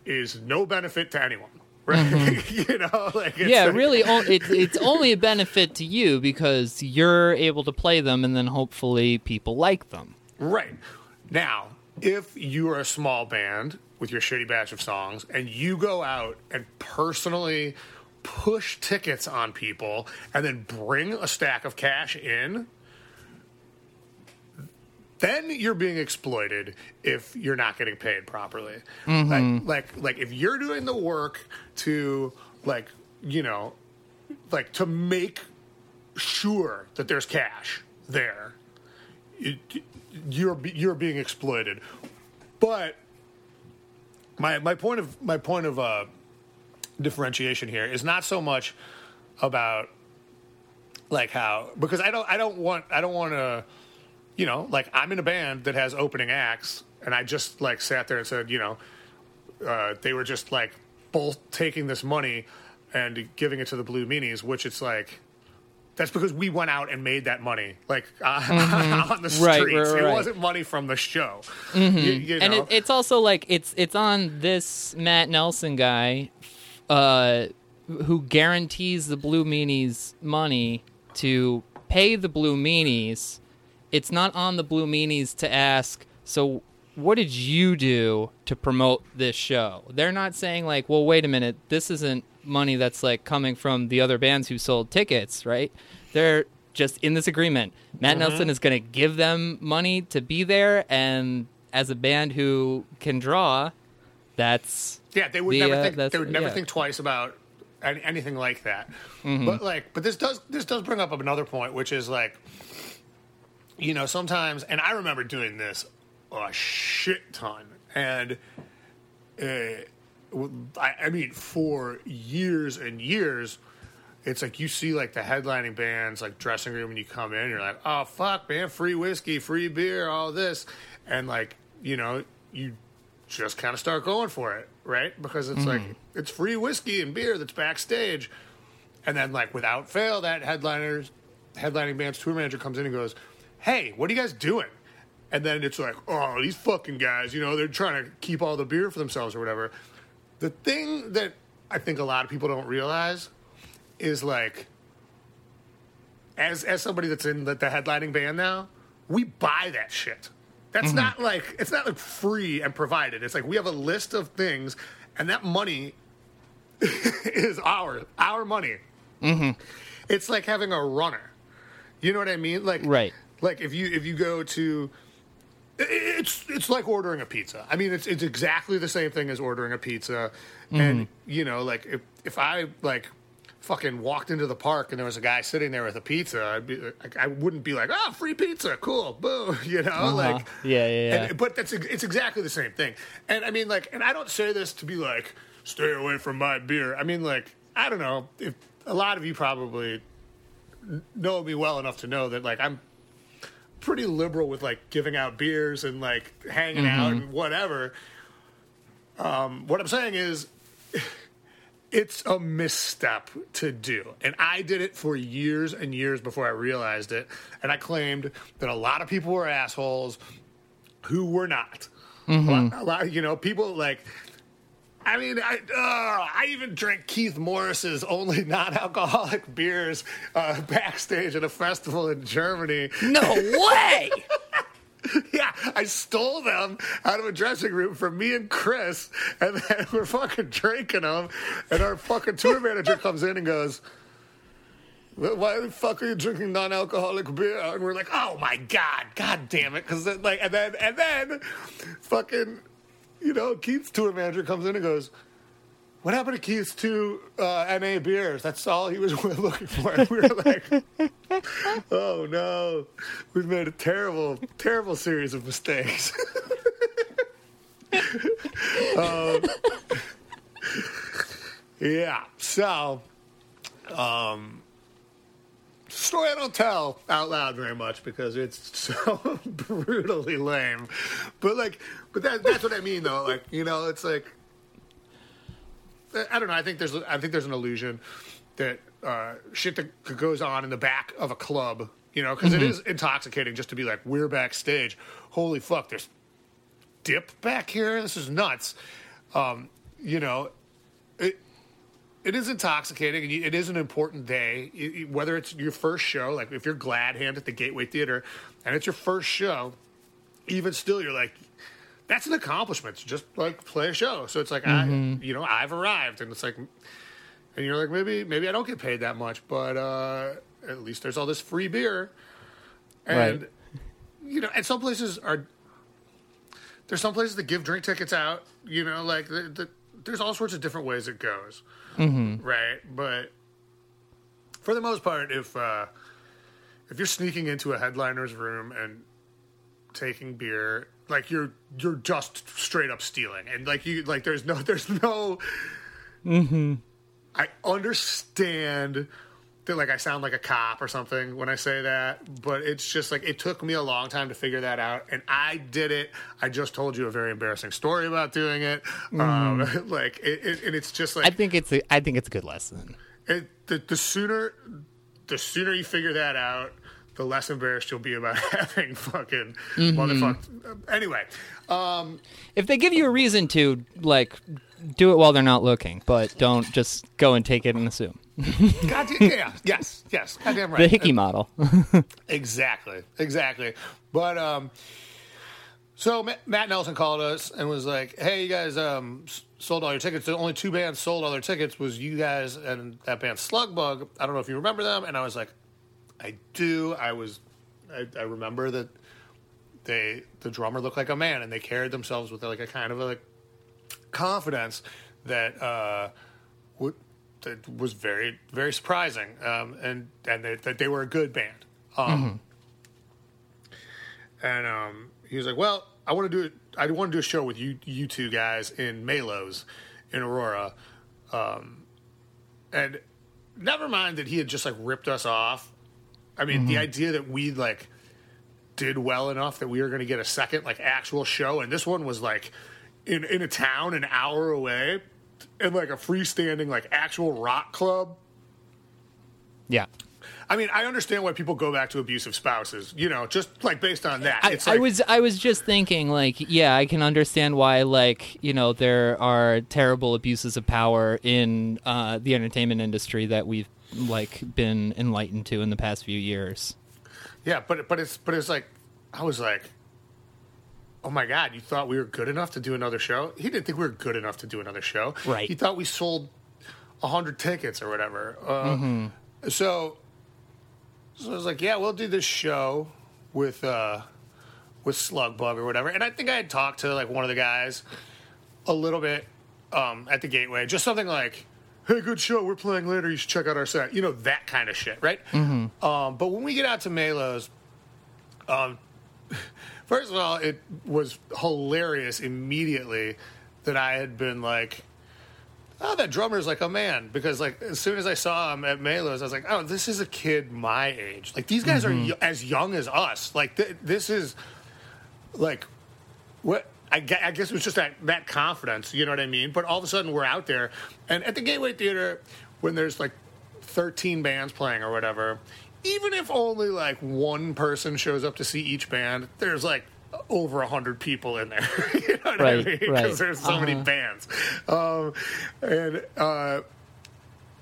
is no benefit to anyone, right? Mm-hmm. you know, like it's "Yeah, like- really, o- it, it's only a benefit to you because you're able to play them, and then hopefully people like them." Right. Now, if you are a small band with your shitty batch of songs and you go out and personally push tickets on people and then bring a stack of cash in, then you're being exploited if you're not getting paid properly. Like, like, like if you're doing the work to, like, you know, like to make sure that there's cash there, it, you're you're being exploited. But my my point of my point of uh, differentiation here is not so much about like how because I don't I don't want I don't want to you know like I'm in a band that has opening acts and I just like sat there and said you know uh, they were just like both taking this money and giving it to the Blue Meanies, which it's like that's because we went out and made that money like uh, on the streets. Right, right, It wasn't money from the show. You, you and it, it's also like it's it's on this Matt Nelson guy, uh, who guarantees the Blue Meanies money to pay the Blue Meanies. It's not on the Blue Meanies to ask. So, what did you do to promote this show? They're not saying like, well, wait a minute, this isn't money that's like coming from the other bands who sold tickets, right? They're just in this agreement. Matt Mm-hmm. Nelson is going to give them money to be there, and as a band who can draw, that's Yeah, they would The, never uh, think they would never yeah. think twice about anything like that. Mm-hmm. But like, but this does this does bring up another point, which is like, you know, sometimes, and I remember doing this a shit ton, and uh, I, I mean, for years and years. It's like you see like the headlining bands like dressing room when you come in, you're like, oh fuck, man, free whiskey, free beer, all this, and like you know you just kind of start going for it, right? Because it's like it's free whiskey and beer that's backstage, and then like without fail, that headliners, headlining band's tour manager comes in and goes, "Hey, what are you guys doing?" And then it's like, "Oh, these fucking guys, you know, they're trying to keep all the beer for themselves or whatever." The thing that I think a lot of people don't realize is like, as as somebody that's in the, the headlining band now, we buy that shit. That's mm-hmm. not like it's not like free and provided. It's like we have a list of things, and that money is our our money. Mm-hmm. It's like having a runner. You know what I mean? Like Right. Like if you if you go to it's it's like ordering a pizza. I mean, it's it's exactly the same thing as ordering a pizza. And you know, like if if I like fucking walked into the park and there was a guy sitting there with a pizza, I'd be like, I wouldn't be like, oh, free pizza, cool, boo, you know, like Uh-huh. Yeah, yeah, yeah. and- but that's it's exactly the same thing. And I mean, like, and I don't say this to be like, stay away from my beer. I mean, like, I don't know if a lot of you probably know me well enough to know that like I'm pretty liberal with like giving out beers and like hanging out and whatever. Um, what I'm saying is, it's a misstep to do, and I did it for years and years before I realized it. And I claimed that a lot of people were assholes who were not. A, lot, a lot- you know, people like. I mean, I uh, I even drank Keith Morris's only non-alcoholic beers uh, backstage at a festival in Germany. no way. Yeah, I stole them out of a dressing room from me and Chris, and then we're fucking drinking them. And our fucking tour manager comes in and goes, "Why the fuck are you drinking non-alcoholic beer?" And we're like, "Oh my god, god damn it!" Because like, and then and then, fucking, you know, Keith's tour manager comes in and goes. What happened to Keith's two uh, NA beers? That's all he was looking for. And we were like, oh no, we've made a terrible, terrible series of mistakes. um, yeah, so, um, story I don't tell out loud very much because it's so brutally lame. But like, but that, that's what I mean though. Like, you know, it's like, I don't know. I think there's I think there's an illusion that uh, shit that goes on in the back of a club, you know, because is intoxicating just to be like we're backstage. Holy fuck, there's dip back here. This is nuts. Um, you know, it it is intoxicating. and It is an important day, whether it's your first show, like if you're Glad Hand at the Gateway Theater, and it's your first show. Even still, you're like, that's an accomplishment to just like play a show. So it's like I, you know, I've arrived, and it's like, and you're like, maybe, maybe I don't get paid that much, but uh, at least there's all this free beer, and Right. you know, and some places are. There's some places that give drink tickets out. You know, like the, the, there's all sorts of different ways it goes, right? But for the most part, if uh, if you're sneaking into a headliner's room and taking beer like you're you're just straight up stealing and like you like there's no there's no Mm-hmm. i understand that like i sound like a cop or something when i say that but it's just like it took me a long time to figure that out and i did it i just told you a very embarrassing story about doing it um like it, it, and it's just like I think it's a I think it's a good lesson. it, the, the sooner the sooner you figure that out the less embarrassed you'll be about having fucking motherfuckers anyway um, If they give you a reason to like do it while they're not looking, but don't just go and take it and assume. God, damn yeah, yes, yes, goddamn right. The hickey model. Exactly, exactly. But um, so Matt Nelson called us and was like, "Hey, you guys um sold all your tickets. The only two bands sold all their tickets was you guys and that band Slugbug. I don't know if you remember them." And I was like, I do. I was. I, I remember that they the drummer looked like a man, and they carried themselves with like a kind of a like confidence that uh, would, that was very very surprising, um, and and they, that they were a good band. Um, And um, he was like, "Well, I want to do it. I want to do a show with you you two guys in Malos in Aurora." Um, and never mind that he had just like ripped us off. I mean, the idea that we like did well enough that we were going to get a second like actual show, and this one was like in in a town an hour away, and like a freestanding like actual rock club. Yeah. I mean, I understand why people go back to abusive spouses. You know, just like based on that. I, it's I like, was I was just thinking like yeah I can understand why like you know there are terrible abuses of power in uh, the entertainment industry that we've like been enlightened to in the past few years. Yeah, but but it's but it's like I was like, oh my god, you thought we were good enough to do another show? He didn't think we were good enough to do another show. Right. He thought we sold hundred tickets or whatever. Uh, So, so I was like, yeah, we'll do this show with uh, with Slugbug or whatever. And I think I had talked to like one of the guys a little bit um, at the Gateway, just something like. Hey, good show. We're playing later. You should check out our set. You know that kind of shit, right? Um, but when we get out to Malos, um, first of all, it was hilarious immediately that I had been like, "Oh, that drummer's like a man." Because like as soon as I saw him at Malos, I was like, "Oh, this is a kid my age. Like these guys are mm-hmm. y- as young as us. Like th- this is like what." I I guess it was just that, that confidence, you know what I mean? But all of a sudden, we're out there, and at the Gateway Theater, when there's like 13 bands playing or whatever, even if only like one person shows up to see each band, there's like over a hundred people in there. you know what I Right, mean? right. Because there's so many Uh-huh. bands. Um, and uh,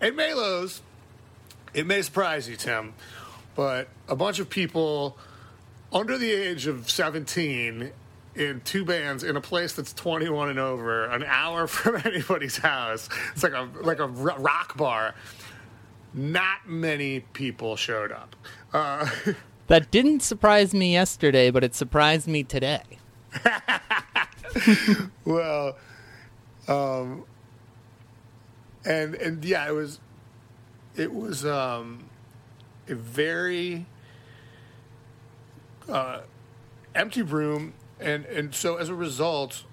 at Malos, it may surprise you, Tim, but a bunch of people under the age of 17 in two bands in a place that's 21 and over, an hour from anybody's house. It's like a like a rock bar. Not many people showed up. Uh, That didn't surprise me yesterday, but it surprised me today. well, um, and and yeah, it was it was um, a very uh, empty room, and and so as a result,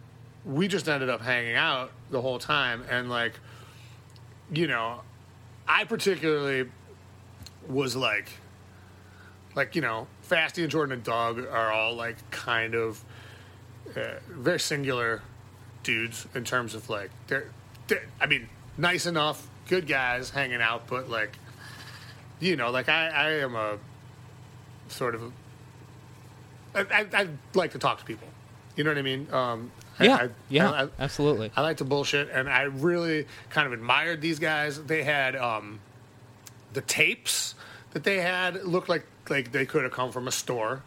we just ended up hanging out the whole time, and like, you know, I particularly was like, like you know, Fasty and Jordan and Doug are all like kind of uh, very singular dudes in terms of like they're, they're I mean nice enough good guys hanging out but like you know like I, I am a sort of I, I, I like to talk to people. You know what I mean? Um Yeah, I, yeah, I, I, absolutely. I like to bullshit, and I really kind of admired these guys. They had um, the tapes that they had looked like like they could have come from a store.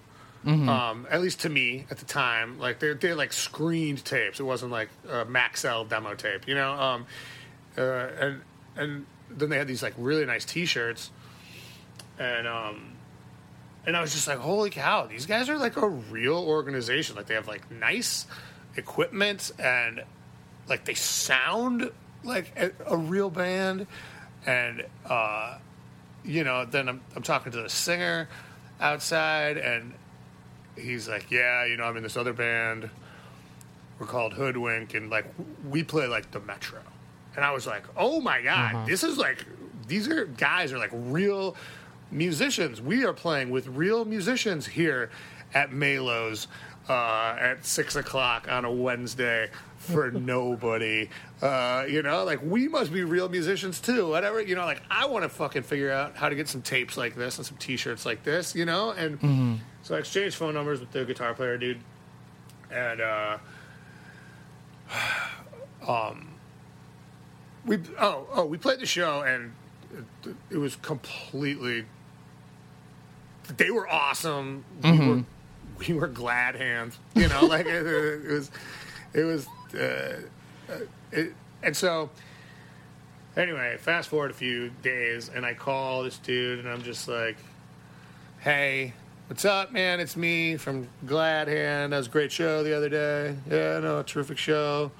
Um, at least to me at the time, like they they like screened tapes. It wasn't like a Maxell demo tape, you know. Um, uh, and and then they had these like really nice T-shirts, and um, and I was just like, holy cow, these guys are like a real organization. Like they have like nice equipment and like they sound like a, a real band. And uh, you know, then I'm I'm talking to the singer outside, and he's like, yeah, you know, I'm in this other band. We're called Hoodwink, and like we play like the Metro. And I was like, oh my god, this is like these are guys are like real musicians. We are playing with real musicians here at Malos uh, at six o'clock on a Wednesday for nobody. Uh, you know, like we must be real musicians too. Whatever, you know, like I want to fucking figure out how to get some tapes like this and some T-shirts like this. You know, and so I exchanged phone numbers with the guitar player dude, and uh, um, we oh oh we played the show and it, it was completely. They were awesome. We were we were glad hands. You know, like it, it was it was uh, uh, it, and so anyway, fast forward a few days, and I call this dude, and I'm just like, hey, what's up, man? It's me from Glad Hand. That was a great show the other day. Yeah, no, terrific show.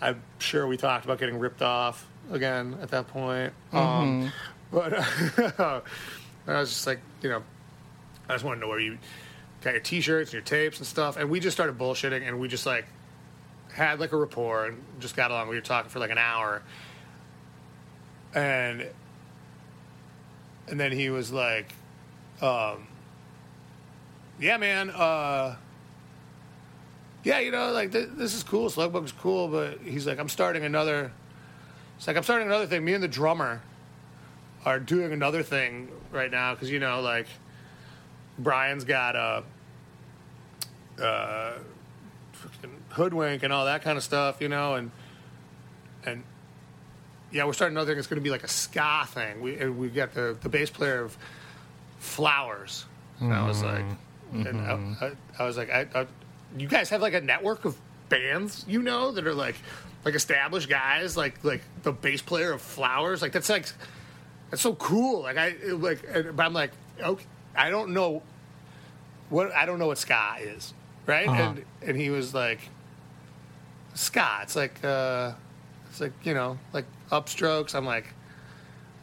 I'm sure we talked about getting ripped off again at that point. Um, but I was just like, you know, I just want to know where you got your T-shirts and your tapes and stuff. And we just started bullshitting, and we just like had like a rapport and just got along. We were talking for like an hour, and and then he was like, um, "Yeah, man, uh, yeah, you know, like th- this is cool. Slugbug's cool, but he's like, I'm starting another. It's like I'm starting another thing. Me and the drummer are doing another thing right now because you know, like Brian's got a." Uh, hoodwink and all that kind of stuff, you know, and and yeah, we're starting another thing. It's going to be like a ska thing. We and we got the the bass player of Flowers. And I was like, and I, I, I was like, I, I, you guys have like a network of bands, you know, that are like like established guys, like like the bass player of Flowers. Like that's like that's so cool. Like I like, but I'm like, okay, I don't know what I don't know what ska is, right? Uh-huh. And and he was like, ska. It's like uh, it's like you know, like upstrokes. I'm like,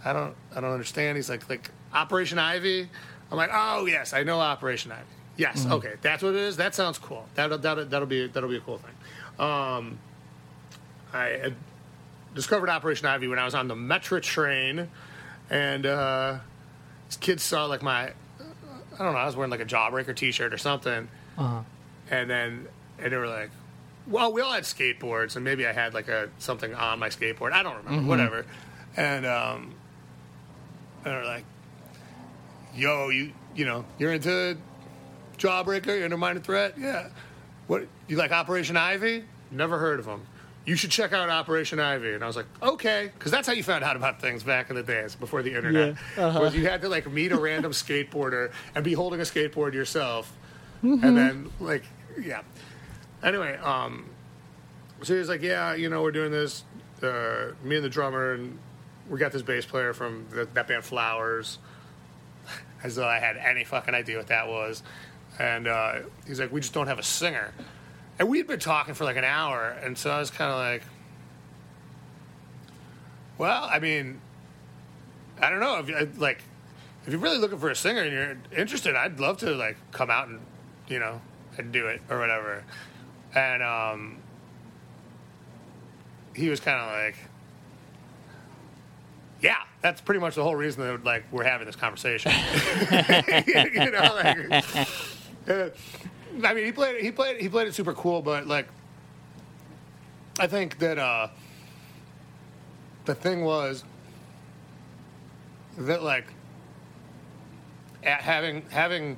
I don't I don't understand. He's like like Operation Ivy. I'm like, oh yes, I know Operation Ivy. Yes, okay, that's what it is. That sounds cool. That'll that'll that'll be that'll be a cool thing. Um, I had discovered Operation Ivy when I was on the Metro train, and uh, kids saw like my I don't know, I was wearing like a Jawbreaker T-shirt or something, Uh-huh. And then and they were like, "Well, we all had skateboards, and maybe I had like a something on my skateboard. I don't remember, whatever." And um, and they're like, "Yo, you you know you're into Jawbreaker, you're into Minor Threat, yeah. What you like Operation Ivy? Never heard of them." You should check out Operation Ivy, and I was like, okay, because that's how you found out about things back in the days before the internet. Yeah, uh-huh. Was you had to like meet a random skateboarder and be holding a skateboard yourself, and then like yeah. Anyway, um, so he was like, yeah, you know, we're doing this. Uh, me and the drummer, and we got this bass player from the, that band Flowers. As though I had any fucking idea what that was. And uh, he's like, we just don't have a singer. And we'd been talking for like an hour, and so I was kind of like, well, I mean, I don't know if like if you're really looking for a singer and you're interested, I'd love to like come out and you know and do it or whatever. And um, he was kind of like, yeah, that's pretty much the whole reason that like we're having this conversation. you know, like, I mean, he played he played he played it super cool, but like, I think that uh, the thing was that like having having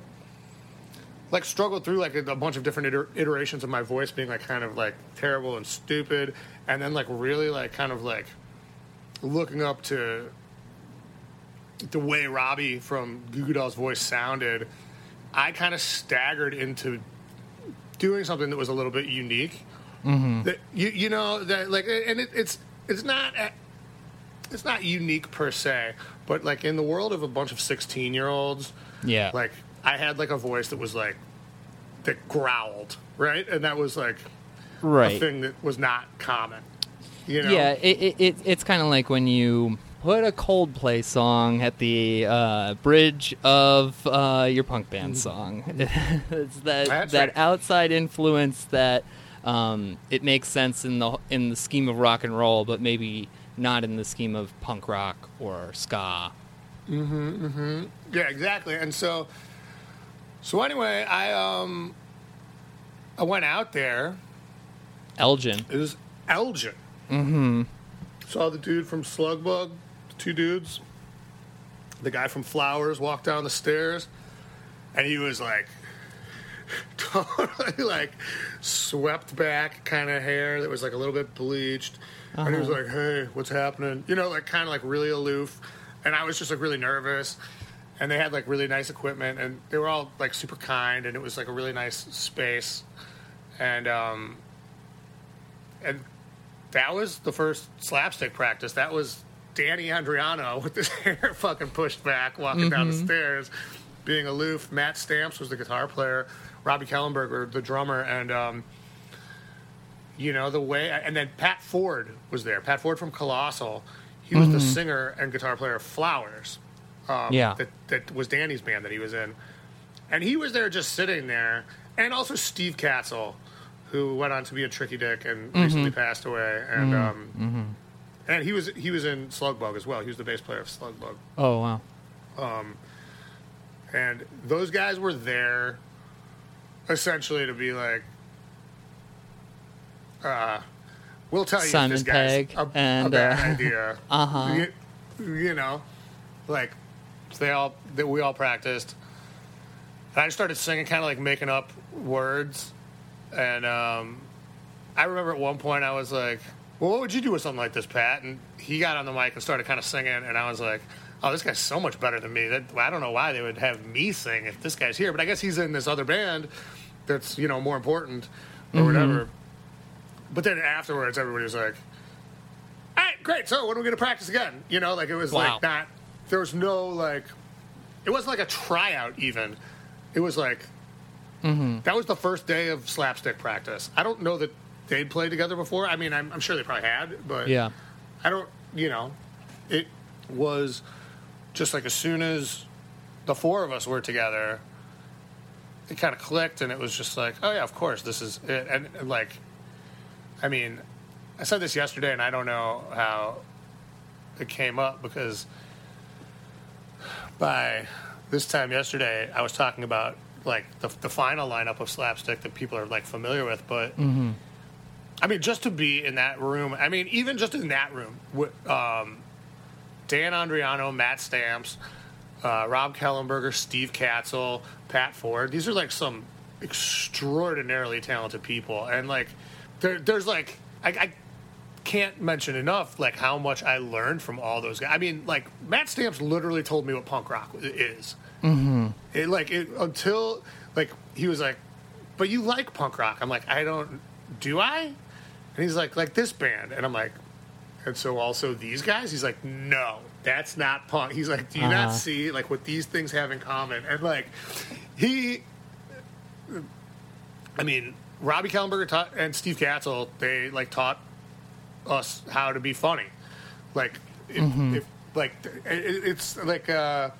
like struggled through like a, a bunch of different iter- iterations of my voice being like kind of like terrible and stupid and then like really like kind of like looking up to the way Robbie from Goo Goo Dolls voice sounded I kind of staggered into doing something that was a little bit unique mm-hmm. that you you know that like and it, it's it's not it's not unique per se but like in the world of a bunch of 16 year olds Yeah. like I had like a voice that was like that growled, right? And that was like a thing that was not common. You know? Yeah, it, it, it it's kind of like when you put a Coldplay song at the uh, bridge of uh, your punk band song. it's that That's that right. outside influence that um, it makes sense in the in the scheme of rock and roll, but maybe not in the scheme of punk rock or ska. Mm-hmm. Yeah, exactly. And so so anyway, I um I went out there. Elgin. It was Elgin. Mm-hmm. Saw the dude from Slugbug, the two dudes. The guy from Flowers walked down the stairs, and he was like totally like swept back kind of hair that was like a little bit bleached. And he was like, "Hey, what's happening?" You know, like kind of like really aloof. And I was just like really nervous. And they had like really nice equipment, and they were all like super kind, and it was like a really nice space. And um, and that was the first slapstick practice. That was Danny Andriano with his hair fucking pushed back, walking down the stairs, being aloof. Matt Stamps was the guitar player. Robbie Kellenberger, the drummer, and um, you know the way. And then Pat Ford was there. Pat Ford from Colossal. He was the singer and guitar player of Flowers. Um, Yeah. that that was Danny's band that he was in, and he was there just sitting there. And also Steve Katzel, who went on to be a Tricky Dick and recently passed away. And um, and he was he was in Slugbug as well. He was the bass player of Slugbug. Oh wow. Um, And those guys were there essentially to be like, uh, we'll tell you Simon this guy's Pegg a, and, a bad uh, idea. uh-huh. You, you know, like they all that we all practiced. And I just started singing, kind of like making up words. And um, I remember at one point I was like, "Well, what would you do with something like this, Pat?" And he got on the mic and started kind of singing, and I was like, "Oh, this guy's so much better than me. That I don't know why they would have me sing if this guy's here, but I guess he's in this other band that's you know more important or whatever." But then afterwards, everybody was like, "All right, great. So when are we going to practice again?" You know, like it was Wow. like not. There was no like. It wasn't like a tryout even. It was like mm-hmm. that was the first day of slapstick practice. I don't know that they'd played together before. I mean, I'm, I'm sure they probably had, but Yeah. I don't. You know, it was just like as soon as the four of us were together, it kind of clicked, and it was just like, oh yeah, of course, this is it. And, and like, I mean, I said this yesterday, and I don't know how it came up because by this time yesterday, I was talking about like the, the final lineup of slapstick that people are like familiar with, but I mean, just to be in that room. I mean, even just in that room, with, um, Dan Andriano, Matt Stamps, uh, Rob Kellenberger, Steve Katzel, Pat Ford. These are like some extraordinarily talented people, and like there, there's like I, I can't mention enough like how much I learned from all those guys. I mean, like Matt Stamps literally told me what punk rock is. Mm-hmm. It like it until like he was like, but you like punk rock. I'm like, I don't. Do I? And he's like, like this band, and I'm like, and so also these guys. He's like, no, that's not punk. He's like, do you not Uh-huh. see like what these things have in common? And like, he, I mean, Robbie Kellenberger taught, and Steve Katzel, they like taught us how to be funny. Like, if, if like it, it's like, uh,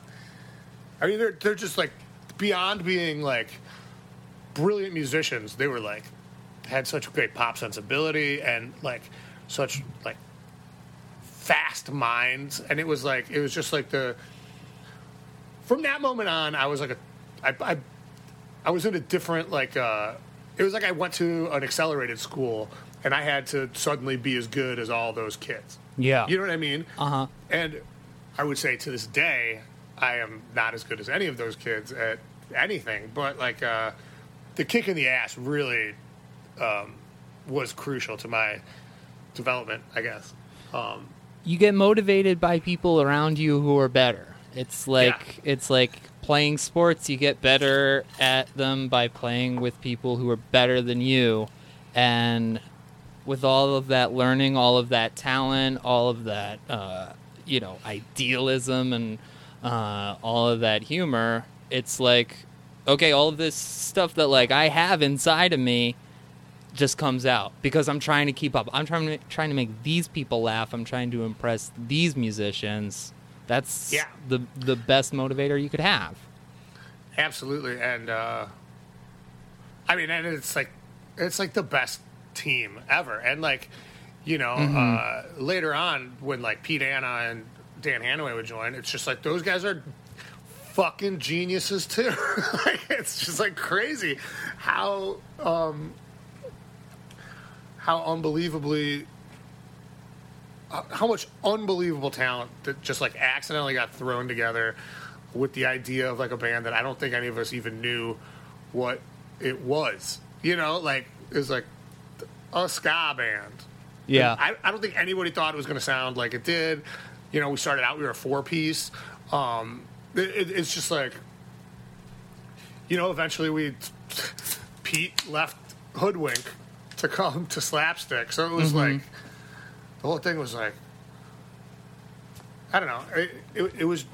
I mean, they're they're just like beyond being like brilliant musicians. They were like had such great pop sensibility and like such like fast minds, and it was like it was just like the. From that moment on, I was like a, I, I, I was in a different like. uh It was like I went to an accelerated school, and I had to suddenly be as good as all those kids. Yeah. You know what I mean? Uh huh. And I would say to this day, I am not as good as any of those kids at anything. But like uh, the kick in the ass really um, was crucial to my development, I guess. Um, you get motivated by people around you who are better. It's like it's like playing sports. You get better at them by playing with people who are better than you, and with all of that learning, all of that talent, all of that uh, you know idealism, and uh, all of that humor, it's like okay, all of this stuff that like I have inside of me just comes out because I'm trying to keep up. I'm trying to trying to make these people laugh. I'm trying to impress these musicians. That's Yeah. the the best motivator you could have. absolutely, and uh, I mean, and it's like it's like the best team ever, and like you know, uh, later on when like Pete Anna and Dan Hanaway would join, it's just like those guys are fucking geniuses too. like, it's just like crazy how um, how unbelievably uh, how much unbelievable talent that just like accidentally got thrown together with the idea of like a band that I don't think any of us even knew what it was. You know, like it was like a ska band. Yeah. I, I don't think anybody thought it was going to sound like it did. You know, we started out, we were a four piece. Um, it, it, it's just like, you know, eventually we, Pete left Hoodwink to come to Slapstick. So it was like, the whole thing was like, I don't know. It, it, it was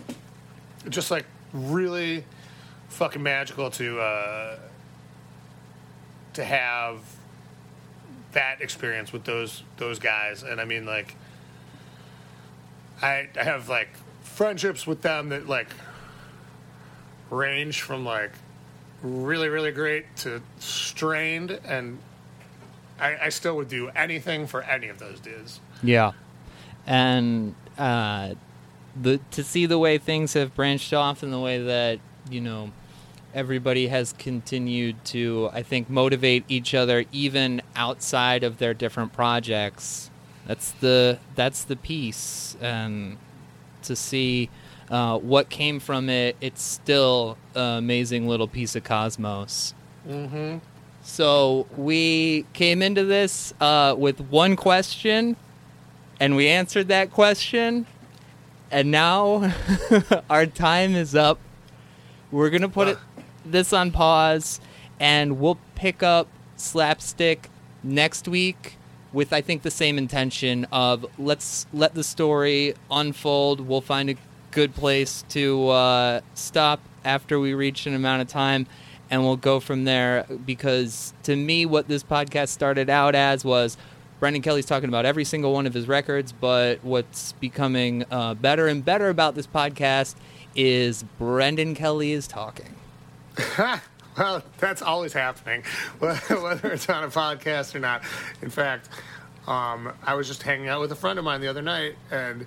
just like really fucking magical to uh, to have that experience with those those guys. And I mean, like, I I have like friendships with them that like range from like really really great to strained, and I, I still would do anything for any of those dudes. Yeah, and uh, the to see the way things have branched off and the way that you know everybody has continued to, I think, motivate each other even outside of their different projects. That's the that's the piece, and to see uh, what came from it, it's still an amazing little piece of cosmos. Mm-hmm. So we came into this uh, with one question, and we answered that question, and now our time is up. We're gonna put it this on pause, and we'll pick up slapstick next week with I think the same intention of let's let the story unfold. We'll find a good place to uh, stop after we reach an amount of time, and we'll go from there. Because to me, what this podcast started out as was Brendan Kelly's talking about every single one of his records, but what's becoming uh, better and better about this podcast is Brendan Kelly is talking. well, that's always happening, whether it's on a podcast or not. In fact, um, I was just hanging out with a friend of mine the other night, and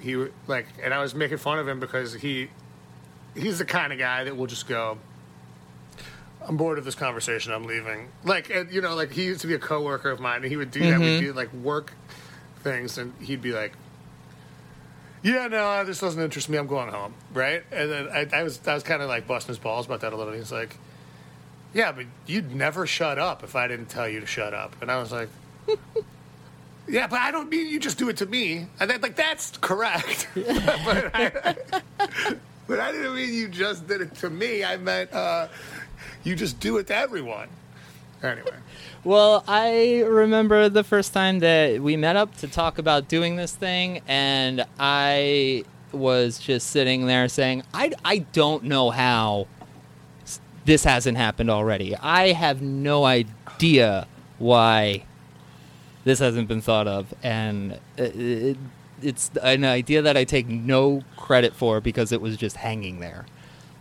he like, and I was making fun of him because he he's the kind of guy that will just go. I'm bored of this conversation. I'm leaving. Like, and, you know, like he used to be a coworker of mine, and he would do that. We'd do like work things, and he'd be like, "Yeah, no, this doesn't interest me. I'm going home." Right? And then I, I was, I was kind of like busting his balls about that a little. He's like, "Yeah, but you'd never shut up if I didn't tell you to shut up." And I was like. Yeah, but I don't mean you just do it to me. And then, like that's correct. but, I, but I didn't mean you just did it to me. I meant uh, you just do it to everyone. Anyway. Well, I remember the first time that we met up to talk about doing this thing, and I was just sitting there saying, I, I don't know how this hasn't happened already. I have no idea why this hasn't been thought of, and it, it, it's an idea that I take no credit for because it was just hanging there.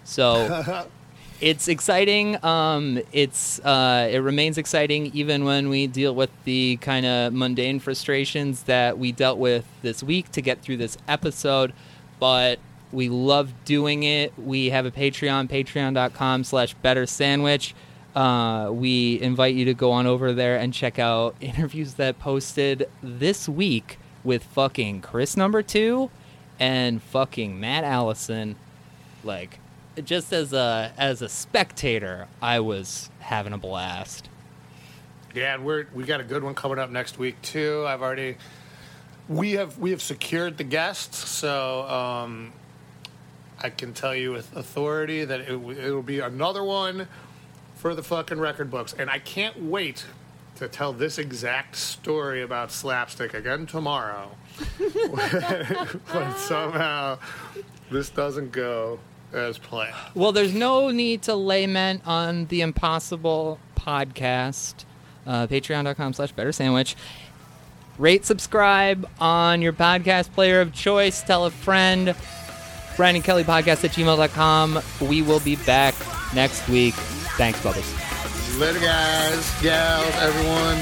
So it's exciting. Um, it's uh, it remains exciting even when we deal with the kind of mundane frustrations that we dealt with this week to get through this episode. But we love doing it. We have a Patreon, patreon.com slash better sandwich. Uh, we invite you to go on over there and check out interviews that posted this week with fucking Chris number two and fucking Matt Allison. Like, just as a as a spectator, I was having a blast. Yeah, we're we got a good one coming up next week too. I've already we have we have secured the guests, so um, I can tell you with authority that it, it will be another one for the fucking record books, and I can't wait to tell this exact story about slapstick again tomorrow. but somehow this doesn't go as planned. Well, there's no need to lament on the impossible podcast. Uh, Patreon.com slash better sandwich. Rate, subscribe on your podcast player of choice. Tell a friend. Brendan Kelly Podcast at gmail.com. We will be back next week. Thanks, Bubbles. Later, guys, gals, everyone.